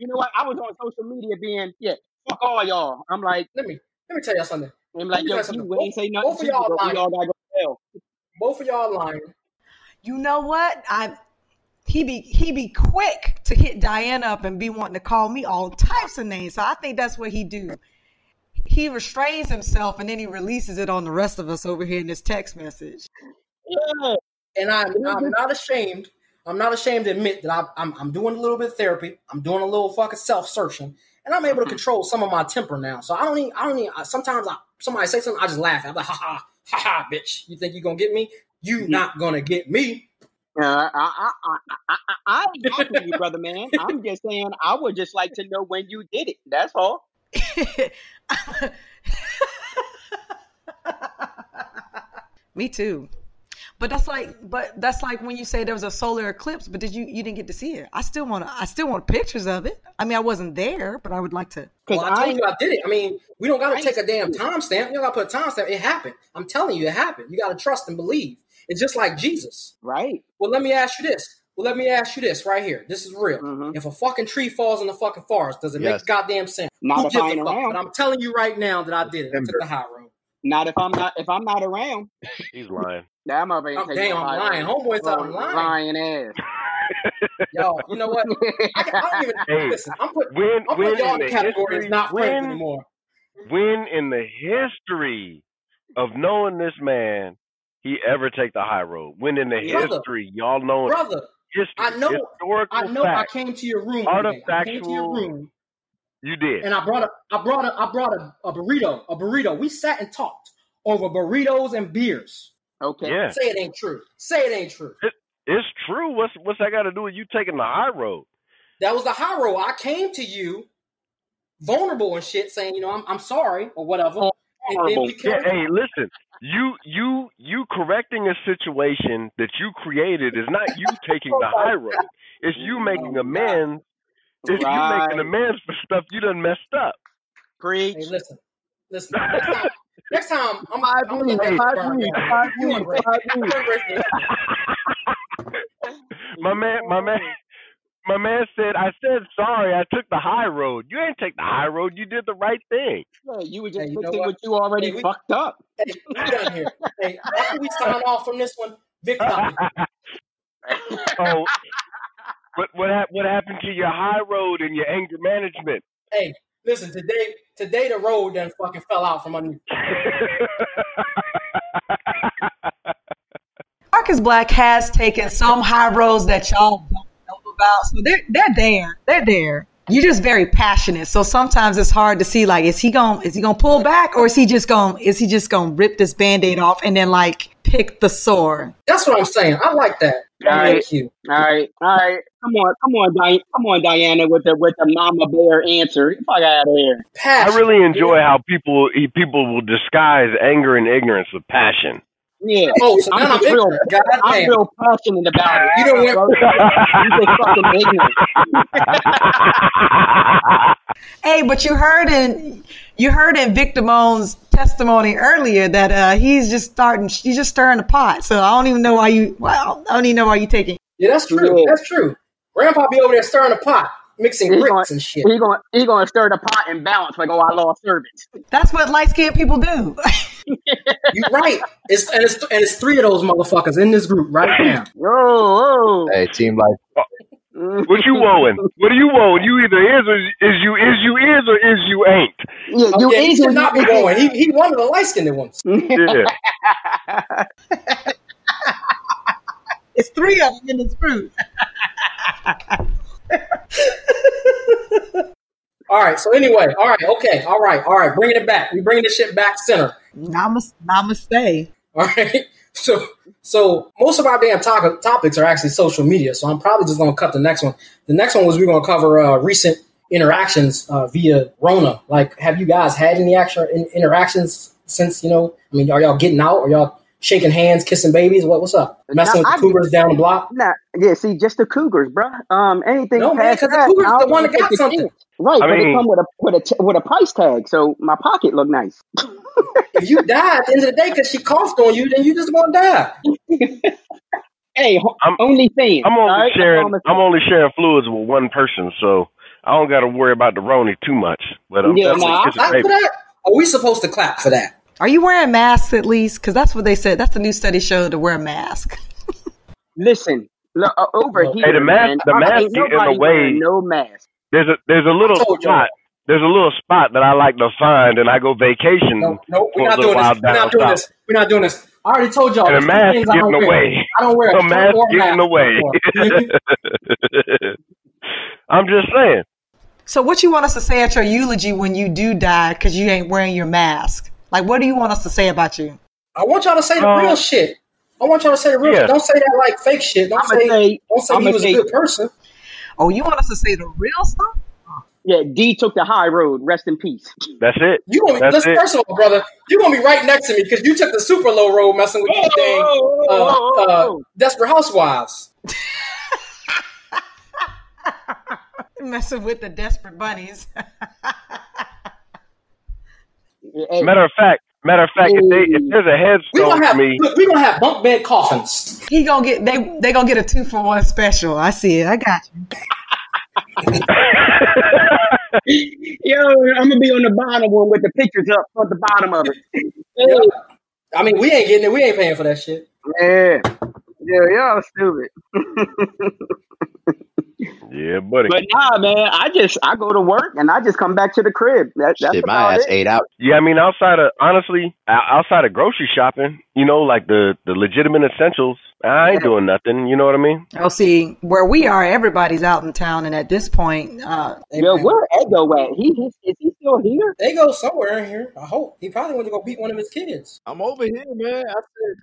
know what? I was on social media being, yeah, fuck all y'all. I'm like, let me let me tell y'all something. I'm like, yo, you ain't say nothing. Both of y'all. Y'all gotta go Both of y'all lying. You know what? I he be he be quick to hit Diana up and be wanting to call me all types of names. So I think that's what he do he restrains himself and then he releases it on the rest of us over here in this text message. Yeah. And I'm, I'm not ashamed. I'm not ashamed to admit that I, I'm, I'm doing a little bit of therapy. I'm doing a little fucking self searching, and I'm able to mm-hmm. control some of my temper now. So I don't need. I don't need. Sometimes I, somebody say something, I just laugh. I'm like, ha ha ha ha, bitch. You think you're gonna get me? You mm-hmm. not gonna get me. Uh, I, I, I, I, I, I'm with you, brother man. I'm just saying I would just like to know when you did it. That's all. Me too. But that's like, but that's like when you say there was a solar eclipse, but did you you didn't get to see it? I still want to, I still want pictures of it. I mean, I wasn't there, but I would like to. Well, I told I, you I did it. I mean, we don't got to take a damn timestamp. You don't got to put a timestamp. It happened. I'm telling you, it happened. You got to trust and believe. It's just like Jesus, right? Well, let me ask you this: well, let me ask you this right here. This is real. Mm-hmm. If a fucking tree falls in the fucking forest, does it yes. make goddamn sense? Not Who if I ain't around. But I'm telling you right now that I did it. I took the high road. Not if I'm not if I'm not around. He's lying. That mother ain't oh, damn, I'm lying. Homeboy said I'm lying. Lying ass. Yo, you know what? I, I don't even hey, listen. I'm putting, when, I'm putting y'all in the category history, not friends when, anymore. When in the history of knowing this man, he ever take the high road? When in the brother, history, y'all know brother, history, I know. I know. I came to your room. Artifactual. I came to your room. You did. And I brought a. I brought a. I brought a, a burrito. A burrito. We sat and talked over burritos and beers. Okay. Yeah. Say it ain't true. Say it ain't true. It, it's true. What's what's that got to do with you taking the high road? That was the high road. I came to you vulnerable and shit, saying, you know, I'm I'm sorry or whatever. Oh, yeah, hey, listen, you you you correcting a situation that you created is not you taking the high road. It's you making amends. It's right. you making amends for stuff you done messed up. Preach. Hey, listen, listen. Next time, next time I'm, I'm, I'm gonna hey, my man, my man, my man said, I said sorry, I took the high road. You ain't take the high road, you did the right thing. Yeah, you were just hey, fixing what? what? you already hey, we, fucked up. Hey, we done here. Hey, after we sign off from this one, Vic Oh, what what what happened to your high road and your anger management? Hey, listen, today today the road done fucking fell out from under. Marcus Black has taken some high roads that y'all don't know about. So they're they're there. They're there. you're just very passionate. So sometimes it's hard to see like is he going to is he going to pull back or is he just going to is he just going to rip this band-aid off and then like pick the sore. That's what I'm saying. I like that. All right. Thank you. All right, all right. Come on, come on, Di- come on, Diana, with the with the mama bear answer. Get the fuck out of here. I really enjoy how people people will disguise anger and ignorance with passion. Yeah. Oh, so I'm I'm real. God I'm damn. real passionate about it. You don't want- bro. You just fucking ignorant. Hey, but you heard in you heard in Victor Moan's testimony earlier that uh, he's just starting he's just stirring the pot. So I don't even know why you well, I don't even know why you taking Yeah, that's true. Yeah. That's true. Grandpa be over there stirring the pot, mixing He grits gonna- and shit. He gonna he gonna stir the pot and balance like oh I lost service. That's what light skinned people do. You're right. It's and it's and it's three of those motherfuckers in this group right now. Oh, oh. Hey, team life. What you owing? What are you owing? You either is or is you is you is or is you ain't. Yeah, you yeah, he is or not be you going. He he one of the light skinned ones. Yeah. it's three of them in this group. All right. So anyway, all right, okay, all right, all right. Bringing it back. We bringing this shit back center. Namas- namaste. All right. So so most of our damn to- topics are actually social media. So I'm probably just gonna cut the next one. The next one was we're gonna cover uh, recent interactions uh, via Rona. Like, have you guys had any actual in- interactions since you know? I mean, are y'all getting out? Are y'all shaking hands, kissing babies? What what's up? Messing with I- cougars down the block? Nah, yeah, see, just the Cougars, bruh. Um, anything No, man, past 'cause the that, Cougars I the don't one that got something. chance. Right, I but mean- it come with a with a t- with a price tag, so my pocket look nice. If you die at the end of the day because she coughed on you, then you just gonna die. Hey, I'm- only fans. I'm only all right? sharing. That's I'm only sharing fluids with one person, so I don't got to worry about the Roni too much. But I'm Yeah, definitely nah, I- kissing Clap for that? Are we supposed to clap for that? Are you wearing masks at least? Because that's what they said. That's the new study showed to wear a mask. Listen, look, uh, over Hey, here, the mask- man, the mask ain't in the way. No mask. There's a there's a little spot. There's a little spot that I like to find, and I go vacation. No, no, for we're a not little doing this. We're not doing this. We're not doing this. I already told y'all. And there's the mask things I in don't the wear. way. I don't wear a The shirt mask or get in mask the way. I'm just saying. So what you want us to say at your eulogy when you do die because you ain't wearing your mask? Like, what do you want us to say about you? I want y'all to say the Uh, real shit. I want y'all to say the real yeah. shit. Don't say that like fake shit. Don't I'ma say, say, don't say he I'ma was say- a good person. Oh, you want us to say the real stuff? yeah, D took the high road. Rest in peace. That's it. You gonna be That's listen, it. first of all, brother, you gonna be right next to me because you took the super low road messing with these dang Oh, uh, oh, oh, uh, desperate housewives. Messing with the desperate bunnies. Hey, Matter of fact, matter of fact, if, they, if there's a headstone gonna for me, look, we gonna have bunk bed coffins. he gonna get they they gonna get a two for one special. I see it. I got you. Yo, I'm gonna be on the bottom one with the pictures up on the bottom of it. Yeah. I mean, we ain't getting it. We ain't paying for that shit. Yeah, yeah, y'all stupid. yeah, buddy. But nah, man, I just I go to work and I just come back to the crib. That, that's Shit, my ass it. ate out. Yeah, I mean, outside of honestly, outside of grocery shopping, you know, like the the legitimate essentials, I ain't Yeah. doing nothing. You know what I mean? Oh, see, where we are, everybody's out in town, and at this point, uh, Hey, Yo, man, where Ego at? He, he is he still here? They go somewhere in here. I hope he probably went to go beat one of his kids. I'm over here, man. I said,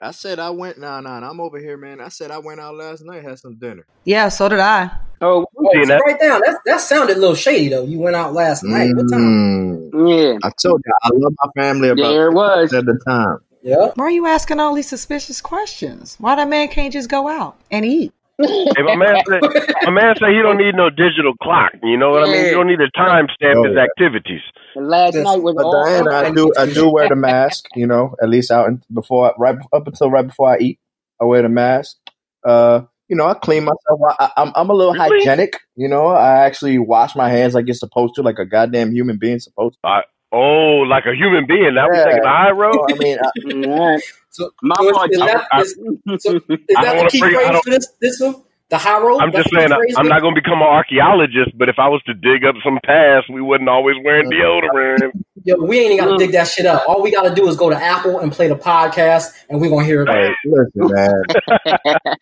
I said I went. Nah, nah, nah, I'm over here, man. I said I went out last night, had some dinner. yeah, so did I. Oh, Seeing so that? right down. That that sounded a little shady though. You went out last night. What time? Mm. yeah. I told you I love my family about There it was. at the time. Yeah. Why are you asking all these suspicious questions? Why that man can't just go out and eat? Hey, my man said, my man said he don't need no digital clock. You know what I mean? You don't need to timestamp Oh, his yeah. activities. And last Yes. night was But all Diana, I do I do wear the mask. You know, at least out in, before right up until right before I eat, I wear the mask. Uh, you know, I clean myself. I, I, I'm I'm a little Really? hygienic. You know, I actually wash my hands like you're supposed to, like a goddamn human being supposed to. I, Oh, like a human being. That was Yeah. taking the high road. So, I mean, I, Alright. So, My so is, is that, I, is, so is that the key bring, phrase for this, this one? The high road? I'm just saying, I- phrase I'm not going to become an archaeologist, but if I was to dig up some past, we wouldn't always wearing uh-huh. deodorant. Yo, we ain't even got to dig that shit up. All we got to do is go to Apple and play the podcast, and we're gonna hear about it. Hey, listen, man.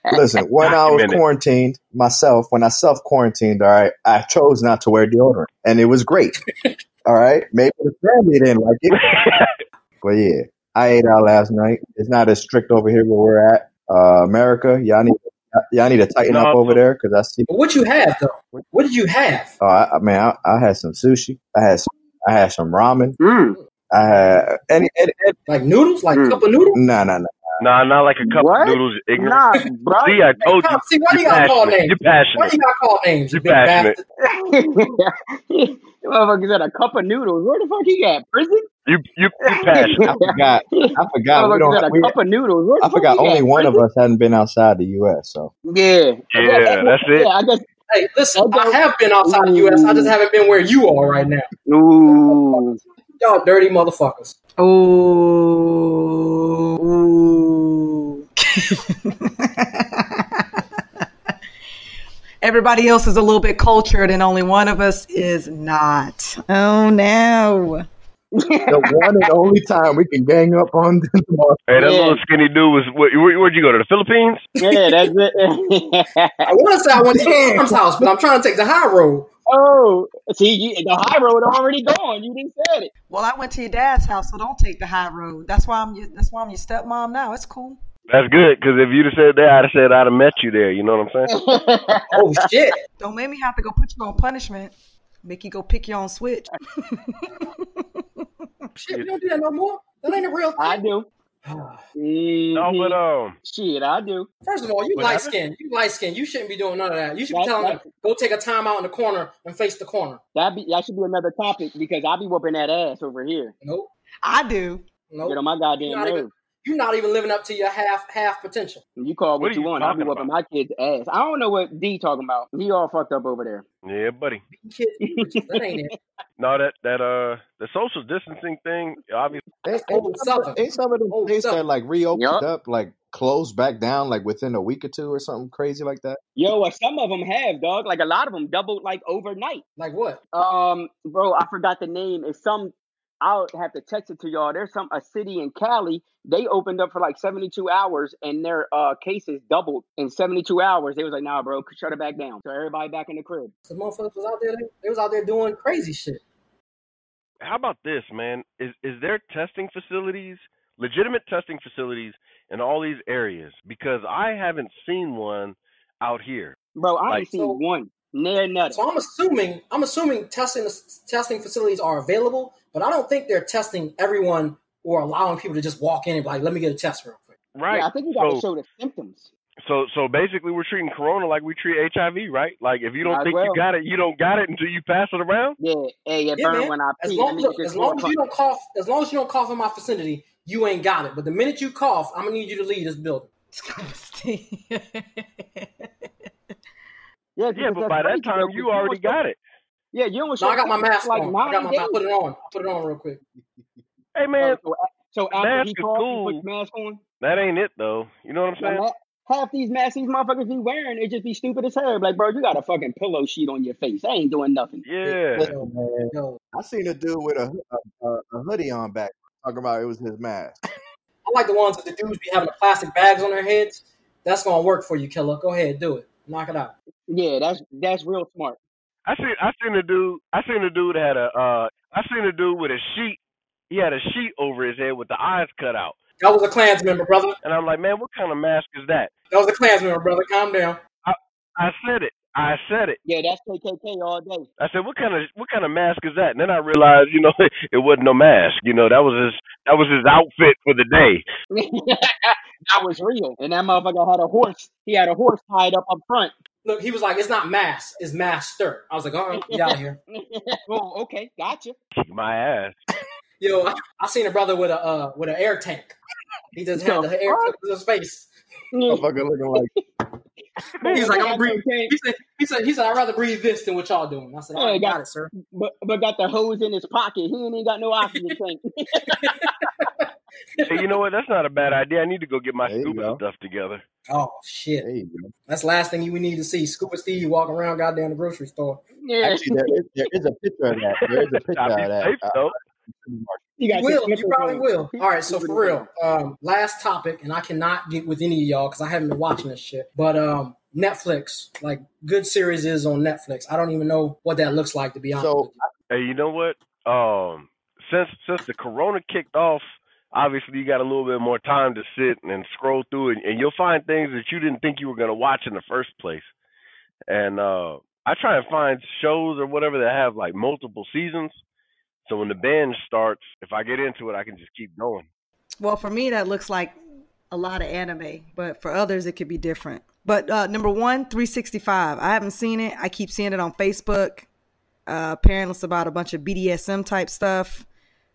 Listen, when I was quarantined myself, when I self quarantined, all right, I chose not to wear deodorant, and it was great. All right, maybe the family didn't like it, but yeah, I ate out last night. It's not as strict over here where we're at. Uh, America, y'all need y'all need to tighten No, up over so- there because I see. But what you have though? What did you have? Oh, I, I mean, I, I had some sushi. I had some, I had some ramen. Mm. I had any, any, any Like noodles? Like Mm. cup of noodles? no, no, no. nah, not like a cup What? of noodles. Ignorant. Nah, bro. See, I told you. Tom, see, why You're you gotta call passionate. names? You're Why passionate. you gotta call names? You You're big passionate. bastard. Motherfucker said a cup of noodles. Where the fuck he got? Prison? You you you passionate. I forgot. I forgot. We Motherfucker said don't. a We, cup of noodles. Where the I fuck forgot. he Only got? one of Prison? us hadn't been outside the U.S. So Yeah. Yeah, that's it. Yeah, I guess. Hey, listen, Okay. I have been outside the U.S. I just haven't been where you are right now. Ooh. Y'all dirty motherfuckers. Ooh. Ooh. Everybody else is a little bit cultured, and only one of us is not. Oh no. The one and only time we can gang up on the Hey, that Yeah. little skinny dude was. Where, where, where'd you go to the Philippines? Yeah, that's it. I want to say I went to your mom's house, but I'm trying to take the high road. oh, see, you, the high road already gone. You didn't say it. Well, I went to your dad's house, so don't take the high road. That's why I'm. Your, that's why I'm your stepmom now. It's cool. That's good, because if you'd have said that, I'd have said I'd have met you there. You know what I'm saying? Oh shit! Don't make me have to go put you on punishment. Make you go pick your own switch. Shit, we don't do that no more. That ain't a real thing. I do. No, but um, Shit, I do. First of all, you What light happened? skinned. You light skin. You shouldn't be doing none of that. You should be telling that- them go take a time out in the corner and face the corner. That be that should be another topic because I be whooping that ass over here. Nope. I do. Nope. Get on my goddamn You're not even- nerve. You're not even living up to your half half potential. You call What what, you you want. I'll be talking whooping my kid's ass. I don't know what D talking about. He all fucked up over there. yeah, buddy. That ain't it. No, that that uh, the social distancing thing. Obviously, Ain't, Old ain't, some, ain't some of them Old places that like reopened Yup. up, like closed back down, like within a week or two or something crazy like that? Yo, well, some of them have dog. Like a lot of them doubled like overnight. Like what? Um, bro, I forgot the name. It's some. I'll have to text it to y'all. There's some a city in Cali. They opened up for like 72 hours, and their uh cases doubled in 72 hours. They was like, nah, bro, shut it back down. So everybody back in the crib. The motherfuckers was out there. They, they was out there doing crazy shit. how about this, man? Is is there testing facilities, legitimate testing facilities in all these areas? Because I haven't seen one out here. Bro, I Like- ain't seen So- one. Near nothing. So I'm assuming I'm assuming testing testing facilities are available, but I don't think they're testing everyone or allowing people to just walk in and be like, let me get a test real quick. Right. Yeah, I think you gotta so, show the symptoms. so so basically, we're treating corona like we treat HIV, right? Like if you don't Might think well. you got it, you don't got it until you pass it around. Yeah, hey, it Yeah, burn man. when I As pee. long look, as long as you don't cough, as long as you don't cough in my vicinity, you ain't got it. But the minute you cough, I'm gonna need you to leave this building. Yeah, Yeah, but by that time, you already got it. Yeah, you don't No, show I got my mask like on. I got nine my days. I put it on. Put it on real quick. Hey man, so, so after mask he is coughs, he cool. puts mask on. that ain't it though. You know what I'm saying? ma- half these masks these motherfuckers be wearing, it just be stupid as hell. Like, bro, you got a fucking pillow sheet on your face. I ain't doing nothing. Yeah. Listen, man, Yo, I seen a dude with a, a, a, a hoodie on back talking about it was his mask. I like the ones that the dudes be having the plastic bags on their heads. That's gonna work for you, killer. Go ahead, do it. Knock it out. Yeah, that's that's real smart. I seen I seen a dude I seen a dude had a uh I seen a dude with a sheet. He had a sheet over his head with the eyes cut out. That was a Klans member, brother. And I'm like, man, what kind of mask is that? That was a Klans member, brother. Calm down. I I said it. I said it. Yeah, that's KKK all day. I said, what kind of what kind of mask is that? And then I realized, you know, it wasn't no mask. You know, that was his that was his outfit for the day. that was real. And that motherfucker had a horse. He had a horse tied up up front. Look, he was like, "It's not mass, it's master." I was like, "All right, get out of here." oh, okay, gotcha. Kick my ass. Yo, I, I seen a brother with a uh, with an air tank. He just had The the air tank in his face. Motherfucker looking like He was like, "I'm Got breathing." no tank, He said, "He said, he said, I'd rather breathe this than what y'all doing." I said, "I Yeah, got got- it, sir." but, but got the hose in his pocket. He ain't even got no oxygen tank. Hey, you know what? That's not a bad idea. I need to go get my There scuba stuff together. Oh shit, there you go. that's the last thing you we need to see. Scuba Steve walking around goddamn the grocery store. yeah. Actually, there is, there is a picture of that. There is a picture of that. safe I, though. You You will. You probably will. All right. So for real, um, last topic, and I cannot get with any of y'all because I haven't been watching this shit. But um, Netflix, like good series is on Netflix. I don't even know what that looks like to be honest. So with you. Hey, you know what? Um, since since the corona kicked off, obviously you got a little bit more time to sit and scroll through it, and you'll find things that you didn't think you were gonna watch in the first place. And uh, I try and find shows or whatever that have like multiple seasons. So when the binge starts, if I get into it, I can just keep going. Well, for me, that looks like a lot of anime, but for others, it could be different. But uh, number one, 365. I haven't seen it. I keep seeing it on Facebook. Uh, apparently, it's about a bunch of BDSM type stuff.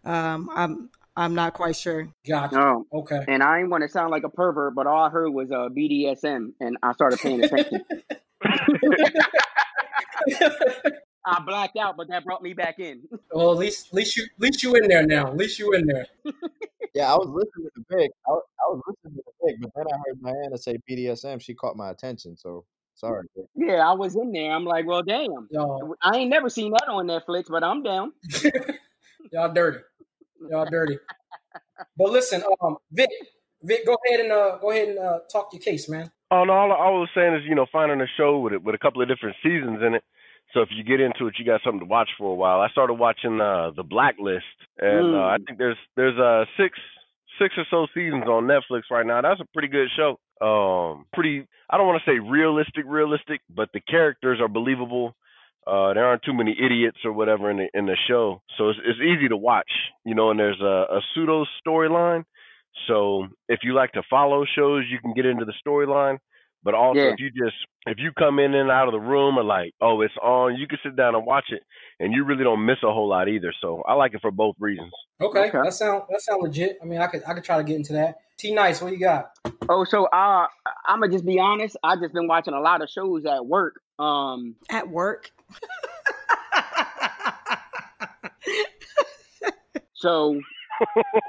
Um, I'm I'm not quite sure. Gotcha. Oh, Okay. and I ain't want to sound like a pervert, but all I heard was uh, BDSM, and I started paying attention. I blacked out, but that brought me back in. Well, at least, at least you, at least you in there now. At least you in there. yeah, I was listening to Big. I, was- I was listening to the Big, but then I heard Diana say BDSM. She caught my attention. So sorry. Yeah, I was in there. I'm like, well, damn. Y'all, I ain't never seen that on Netflix, but I'm down. y'all dirty. Y'all dirty. But listen, um, Vic, Vic, go ahead and uh, go ahead and uh, talk your case, man. Oh no, all, all I was saying is, you know, finding a show with it with a couple of different seasons in it. So if you get into it, you got something to watch for a while. I started watching uh, the Blacklist, and uh, I Mm. think there's there's uh six six or so seasons on Netflix right now. That's a pretty good show. Um, pretty. I don't want to say realistic, realistic, but the characters are believable. Uh, there aren't too many idiots or whatever in the in the show, so it's it's easy to watch. You know, and there's a, a pseudo storyline. So if you like to follow shows, you can get into the storyline. But also, Yeah. if you just if you come in and out of the room or like, oh, it's on, you can sit down and watch it, and you really don't miss a whole lot either. So I like it for both reasons. Okay, Okay. that sound that sound legit. I mean, I could I could try to get into that. T Nice, what you got? Oh, so uh, I'm gonna just be honest. I just been watching a lot of shows at work. Um, At work. so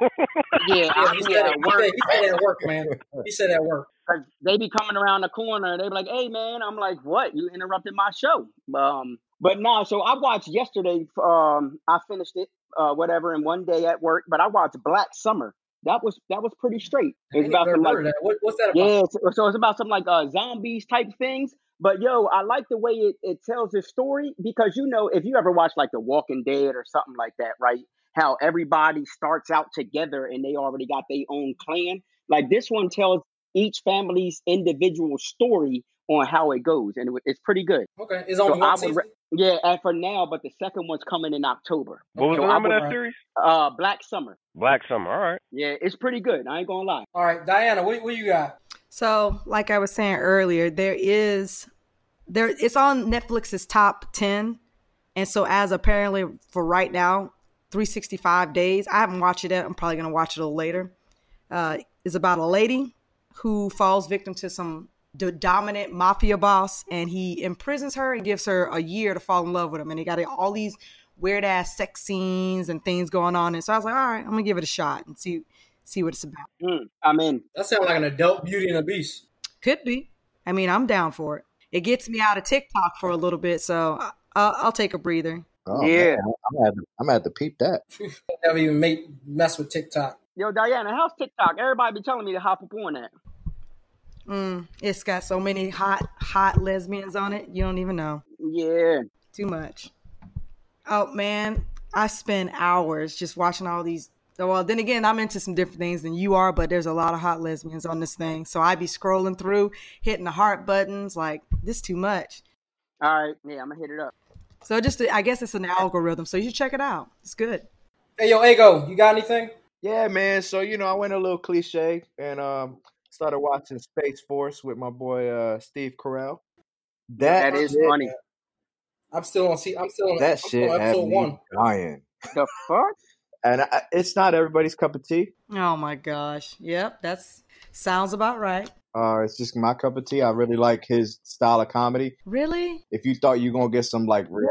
yeah, Yeah, he be said, at it, work. said, he said at work, man. He said at work. 'cause they be coming around the corner they be like, "Hey, man," I'm like, "What? You interrupted my show?" Um, but no. So I watched yesterday. Um, I finished it, uh, whatever, in one day at work. But I watched Black Summer. That was that was pretty straight. It's about some like that. What, what's that about? Yeah, so, so it's about some like uh zombies type things. But yo, I like the way it, it tells the story because you know, if you ever watch like The Walking Dead or something like that, right? How everybody starts out together and they already got their own clan. Like this one tells each family's individual story on how it goes, and it, it's pretty good. Okay, it's So only one season. re- yeah, and for now, but the second one's coming in October. What was Okay. the name of that series? uh, Black Summer. Black Summer. All right. Yeah, it's pretty good. I ain't gonna lie. All right, Diana, what, what you got? So, like I was saying earlier, there is there it's on Netflix's top 10. And so as apparently for right now, 365 days. I haven't watched it yet. I'm probably going to watch it a little later. Uh is about a lady who falls victim to some d- dominant mafia boss and he imprisons her and gives her a year to fall in love with him and he got all these weird ass sex scenes and things going on and so I was like, "All right, I'm going to give it a shot and see see what it's about." Mm, I'm in. That sounds like an adult Beauty and the Beast. Could be. I mean, I'm down for it. It gets me out of TikTok for a little bit, so I- I'll, I'll take a breather. Oh, Yeah. man, I'm gonna have to, I'm gonna to peep that. Never even make mess with TikTok. Yo, Diana, how's TikTok? Everybody be telling me to hop up on that. Mm, it's got so many hot, hot lesbians on it. You don't even know. Yeah. Too much. Oh man, I spend hours just watching all these. Well, then again, I'm into some different things than you are, but there's a lot of hot lesbians on this thing. So I'd be scrolling through, hitting the heart buttons. Like this, too much. All right. Yeah, I'm gonna hit it up. So just, I guess it's an algorithm. So you should check it out. It's good. Hey, yo, Ego, you got anything? Yeah, man. So you know, I went a little cliche and um started watching Space Force with my boy uh Steve Carell. That, That is shit, funny. I'm still on. See, I'm still on. that I'm still shit on episode me one. dying. The fuck? And I, it's not everybody's cup of tea. Oh my gosh. Yep, that's sounds about right. Uh, it's just my cup of tea. I really like his style of comedy. Really? If you thought you were gonna get some like real,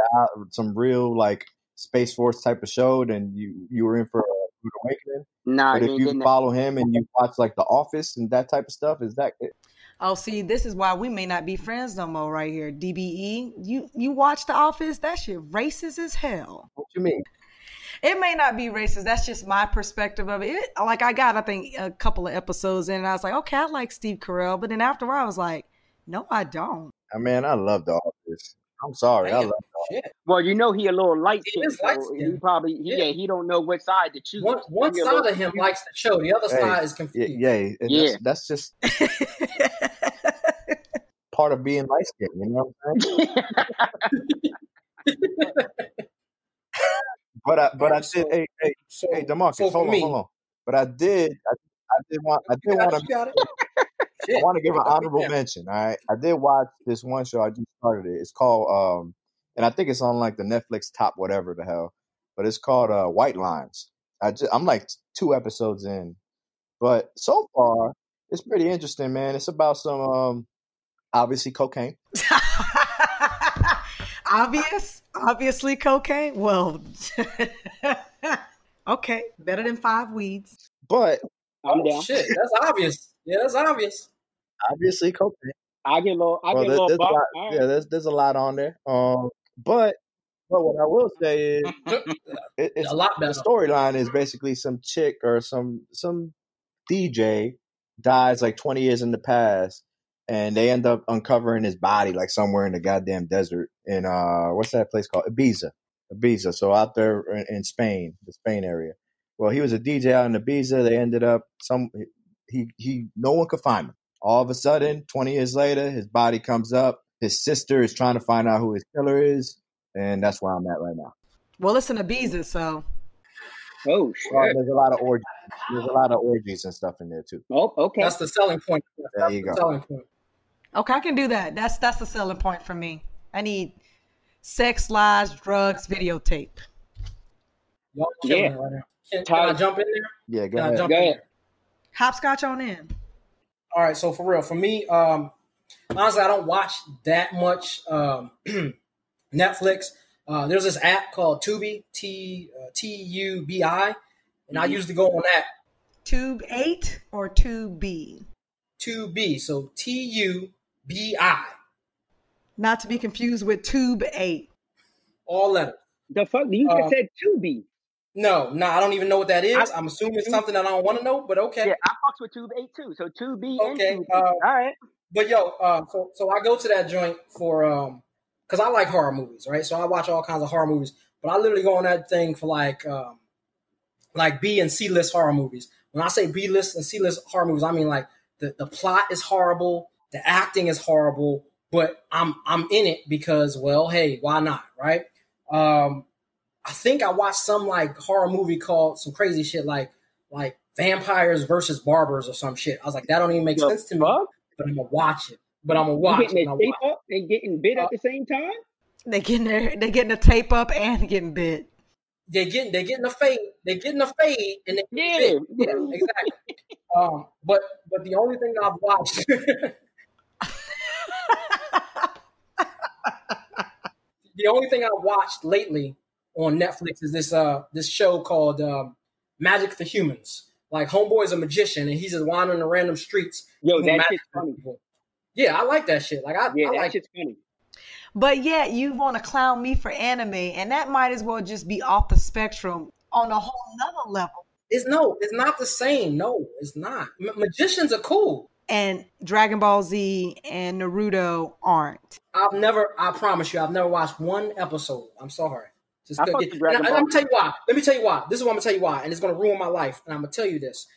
some real like Space Force type of show, then you you were in for a rude awakening. Nah, But if you getting that. follow him and you watch like The Office and that type of stuff, is that it? Oh, see, this is why we may not be friends no more right here. DBE, you you watch The Office? That shit racist as hell. what you mean? It may not be racist. That's just my perspective of it. it. Like I got, I think, a couple of episodes in, and I was like, okay, I like Steve Carell. But then after a while, I was like, no, I don't. I mean, I love the office. I'm sorry, I love the shit. Well, you know he a little light He skinned, so light-skinned. he probably he, Yeah. yeah. he don't know what side to choose. One, one side little of him confused. likes the show, the other Hey, side is confused. yay, and Yeah. that's, that's just part of being light skinned. You know what I'm saying? But I, but I did. so Hey, hey, so hey, Demarcus, so hold on, me, hold on. But I did, I, I did want, I did want to, you got it. I want to give an honorable mention. All right, I did watch this one show. I just started it. It's called, um, and I think it's on like the Netflix top whatever the hell. But it's called uh, White Lines. I just, I'm like two episodes in, but so far it's pretty interesting, man. It's about some, um, obviously cocaine. Obvious, obviously cocaine. Well, okay, better than five weeds. But I'm Oh down. shit, that's obvious. Yeah, that's obvious. obviously cocaine. I get a little. I Well, get a little there's a lot. All Yeah, there's there's a lot on there. Um, but but what I will say is, it, it's A lot Better. the storyline is basically some chick or some some DJ dies like 20 years in the past, and they end up uncovering his body like somewhere in the goddamn desert in uh what's that place called Ibiza, Ibiza. So out there in, in Spain, the Spain area. Well, he was a DJ out in Ibiza. They ended up some he he no one could find him. All of a sudden, 20 years later, his body comes up. His sister is trying to find out who his killer is, and that's where I'm at right now. Well, it's an Ibiza, so Oh Well, shit. there's a lot of orgies. There's a lot of orgies and stuff in there too. Oh okay. That's the selling point. There That's you the go. Selling point. okay, I can do that. That's that's the selling point for me. I need sex, lies, drugs, videotape. Y'all Yeah. right. Can, can I jump in there? Yeah, go Can ahead. jump Go in ahead. there? Hopscotch on in. All right, so for real, for me, um, honestly, I don't watch that much um, Netflix. Uh, there's this app called Tubi, T uh, T U B I, and I Mhm. used to go on that Tube eight or tube B? Tubi, so T U B I, Not to be confused with tube eight. all letters. The fuck? You just Um, said Tubi. no, no, I don't even know what that is. I, I'm assuming it's something that I don't want to know, but okay, Yeah, I fucks with Tube Eight too. So Tubi and okay. Tubi. Uh, All right. But yo, uh, so so I go to that joint for um, cause I like horror movies, right? So I watch all kinds of horror movies, but I literally go on that thing for like um, like B and C list horror movies. When I say B list and C list horror movies, I mean like the the plot is horrible, the acting is horrible, but I'm I'm in it because well, hey, why not, right? Um, I think I watched some like horror movie called some crazy shit like like vampires versus barbers or some shit. I was like, that don't even make The sense to me but I'm gonna watch it. But I'm gonna You watch getting it. their And tape watch up and getting bit uh, at the same time? They getting their they getting the tape up and getting bit. they getting they getting a fade. They getting a fade and they Yeah. big. Yeah, exactly. um, but but the only thing I've watched, the only thing I've watched lately on Netflix is this uh this show called um, Magic for Humans. Like Homeboy's a magician and he's just wandering the random streets Yo, that shit's funny. people. Yeah, I like that shit. Like I, Yeah, I that like shit's funny. But yet you want to clown me for anime, and that might as well just be off the spectrum on a whole nother level. it's no, it's not the same. No, it's not. Ma- magicians are cool. And Dragon Ball Z and Naruto aren't. I've never, I promise you, I've never watched one episode. I'm sorry. Just I could fuck get, Dragon and I, Ball. let me tell you why. Let me tell you why. This is what I'm gonna tell you why, and it's gonna ruin my life. And I'm gonna tell you this.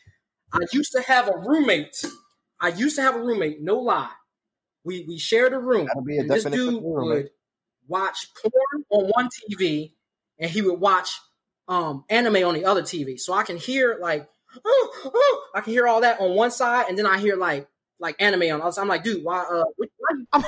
I used to have a roommate. I used to have a roommate. No lie. We we shared a room, That'll be a and this dude of a roommate. would watch porn on one TV, and he would watch um anime on the other TV. So I can hear like, oh, oh, I can hear all that on one side, and then I hear like like anime on the other. side. I'm like, dude, why? Uh, why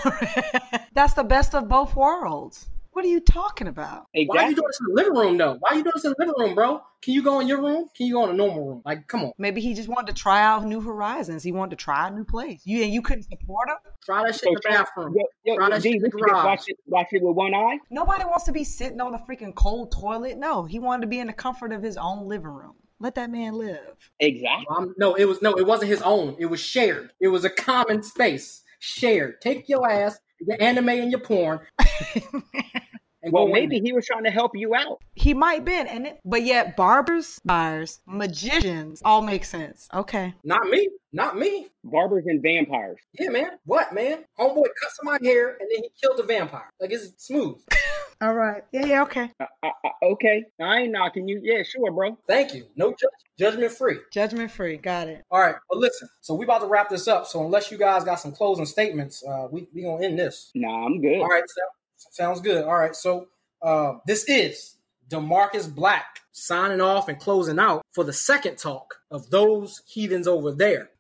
That's the best of both worlds. What are you talking about? Why are you doing this in the living room though? Why are you doing this in the living room, bro? Can you go in your room? Can you go in a normal room? Like, come on, Maybe he just wanted to try out new horizons. He wanted to try a new place. You and you couldn't support him. try that shit So in the try, bathroom. yo, yo, Try yo, that D, shit in the what you just garage. watch it, watch it with one eye? Nobody wants to be sitting on a freaking cold toilet. No, he wanted to be in the comfort of his own living room. Let that man live. Exactly. Um, no, it was no, it wasn't his own. It was shared. It was a common space, shared. Take your ass, your anime and your porn, and Well, go in maybe he was trying to help you out. He might been, and it, but yet barbers, buyers, magicians all make sense. Okay. Not me. Not me. Barbers and vampires. Yeah, man. What, man? Homeboy cut somebody's hair and then he killed the vampire. Like it's smooth. All right. Yeah. Yeah. Okay. Uh, uh, uh, okay, I ain't knocking you. Yeah, sure, bro. Thank you. No judge, judgment free. Judgment free. Got it. All right, but listen. So we about to wrap this up. So unless you guys got some closing statements, uh, we we gonna end this. Nah, I'm good. All right, so, sounds good. All right, so uh, this is Demarcus Black signing off and closing out for the second talk of those heathens over there.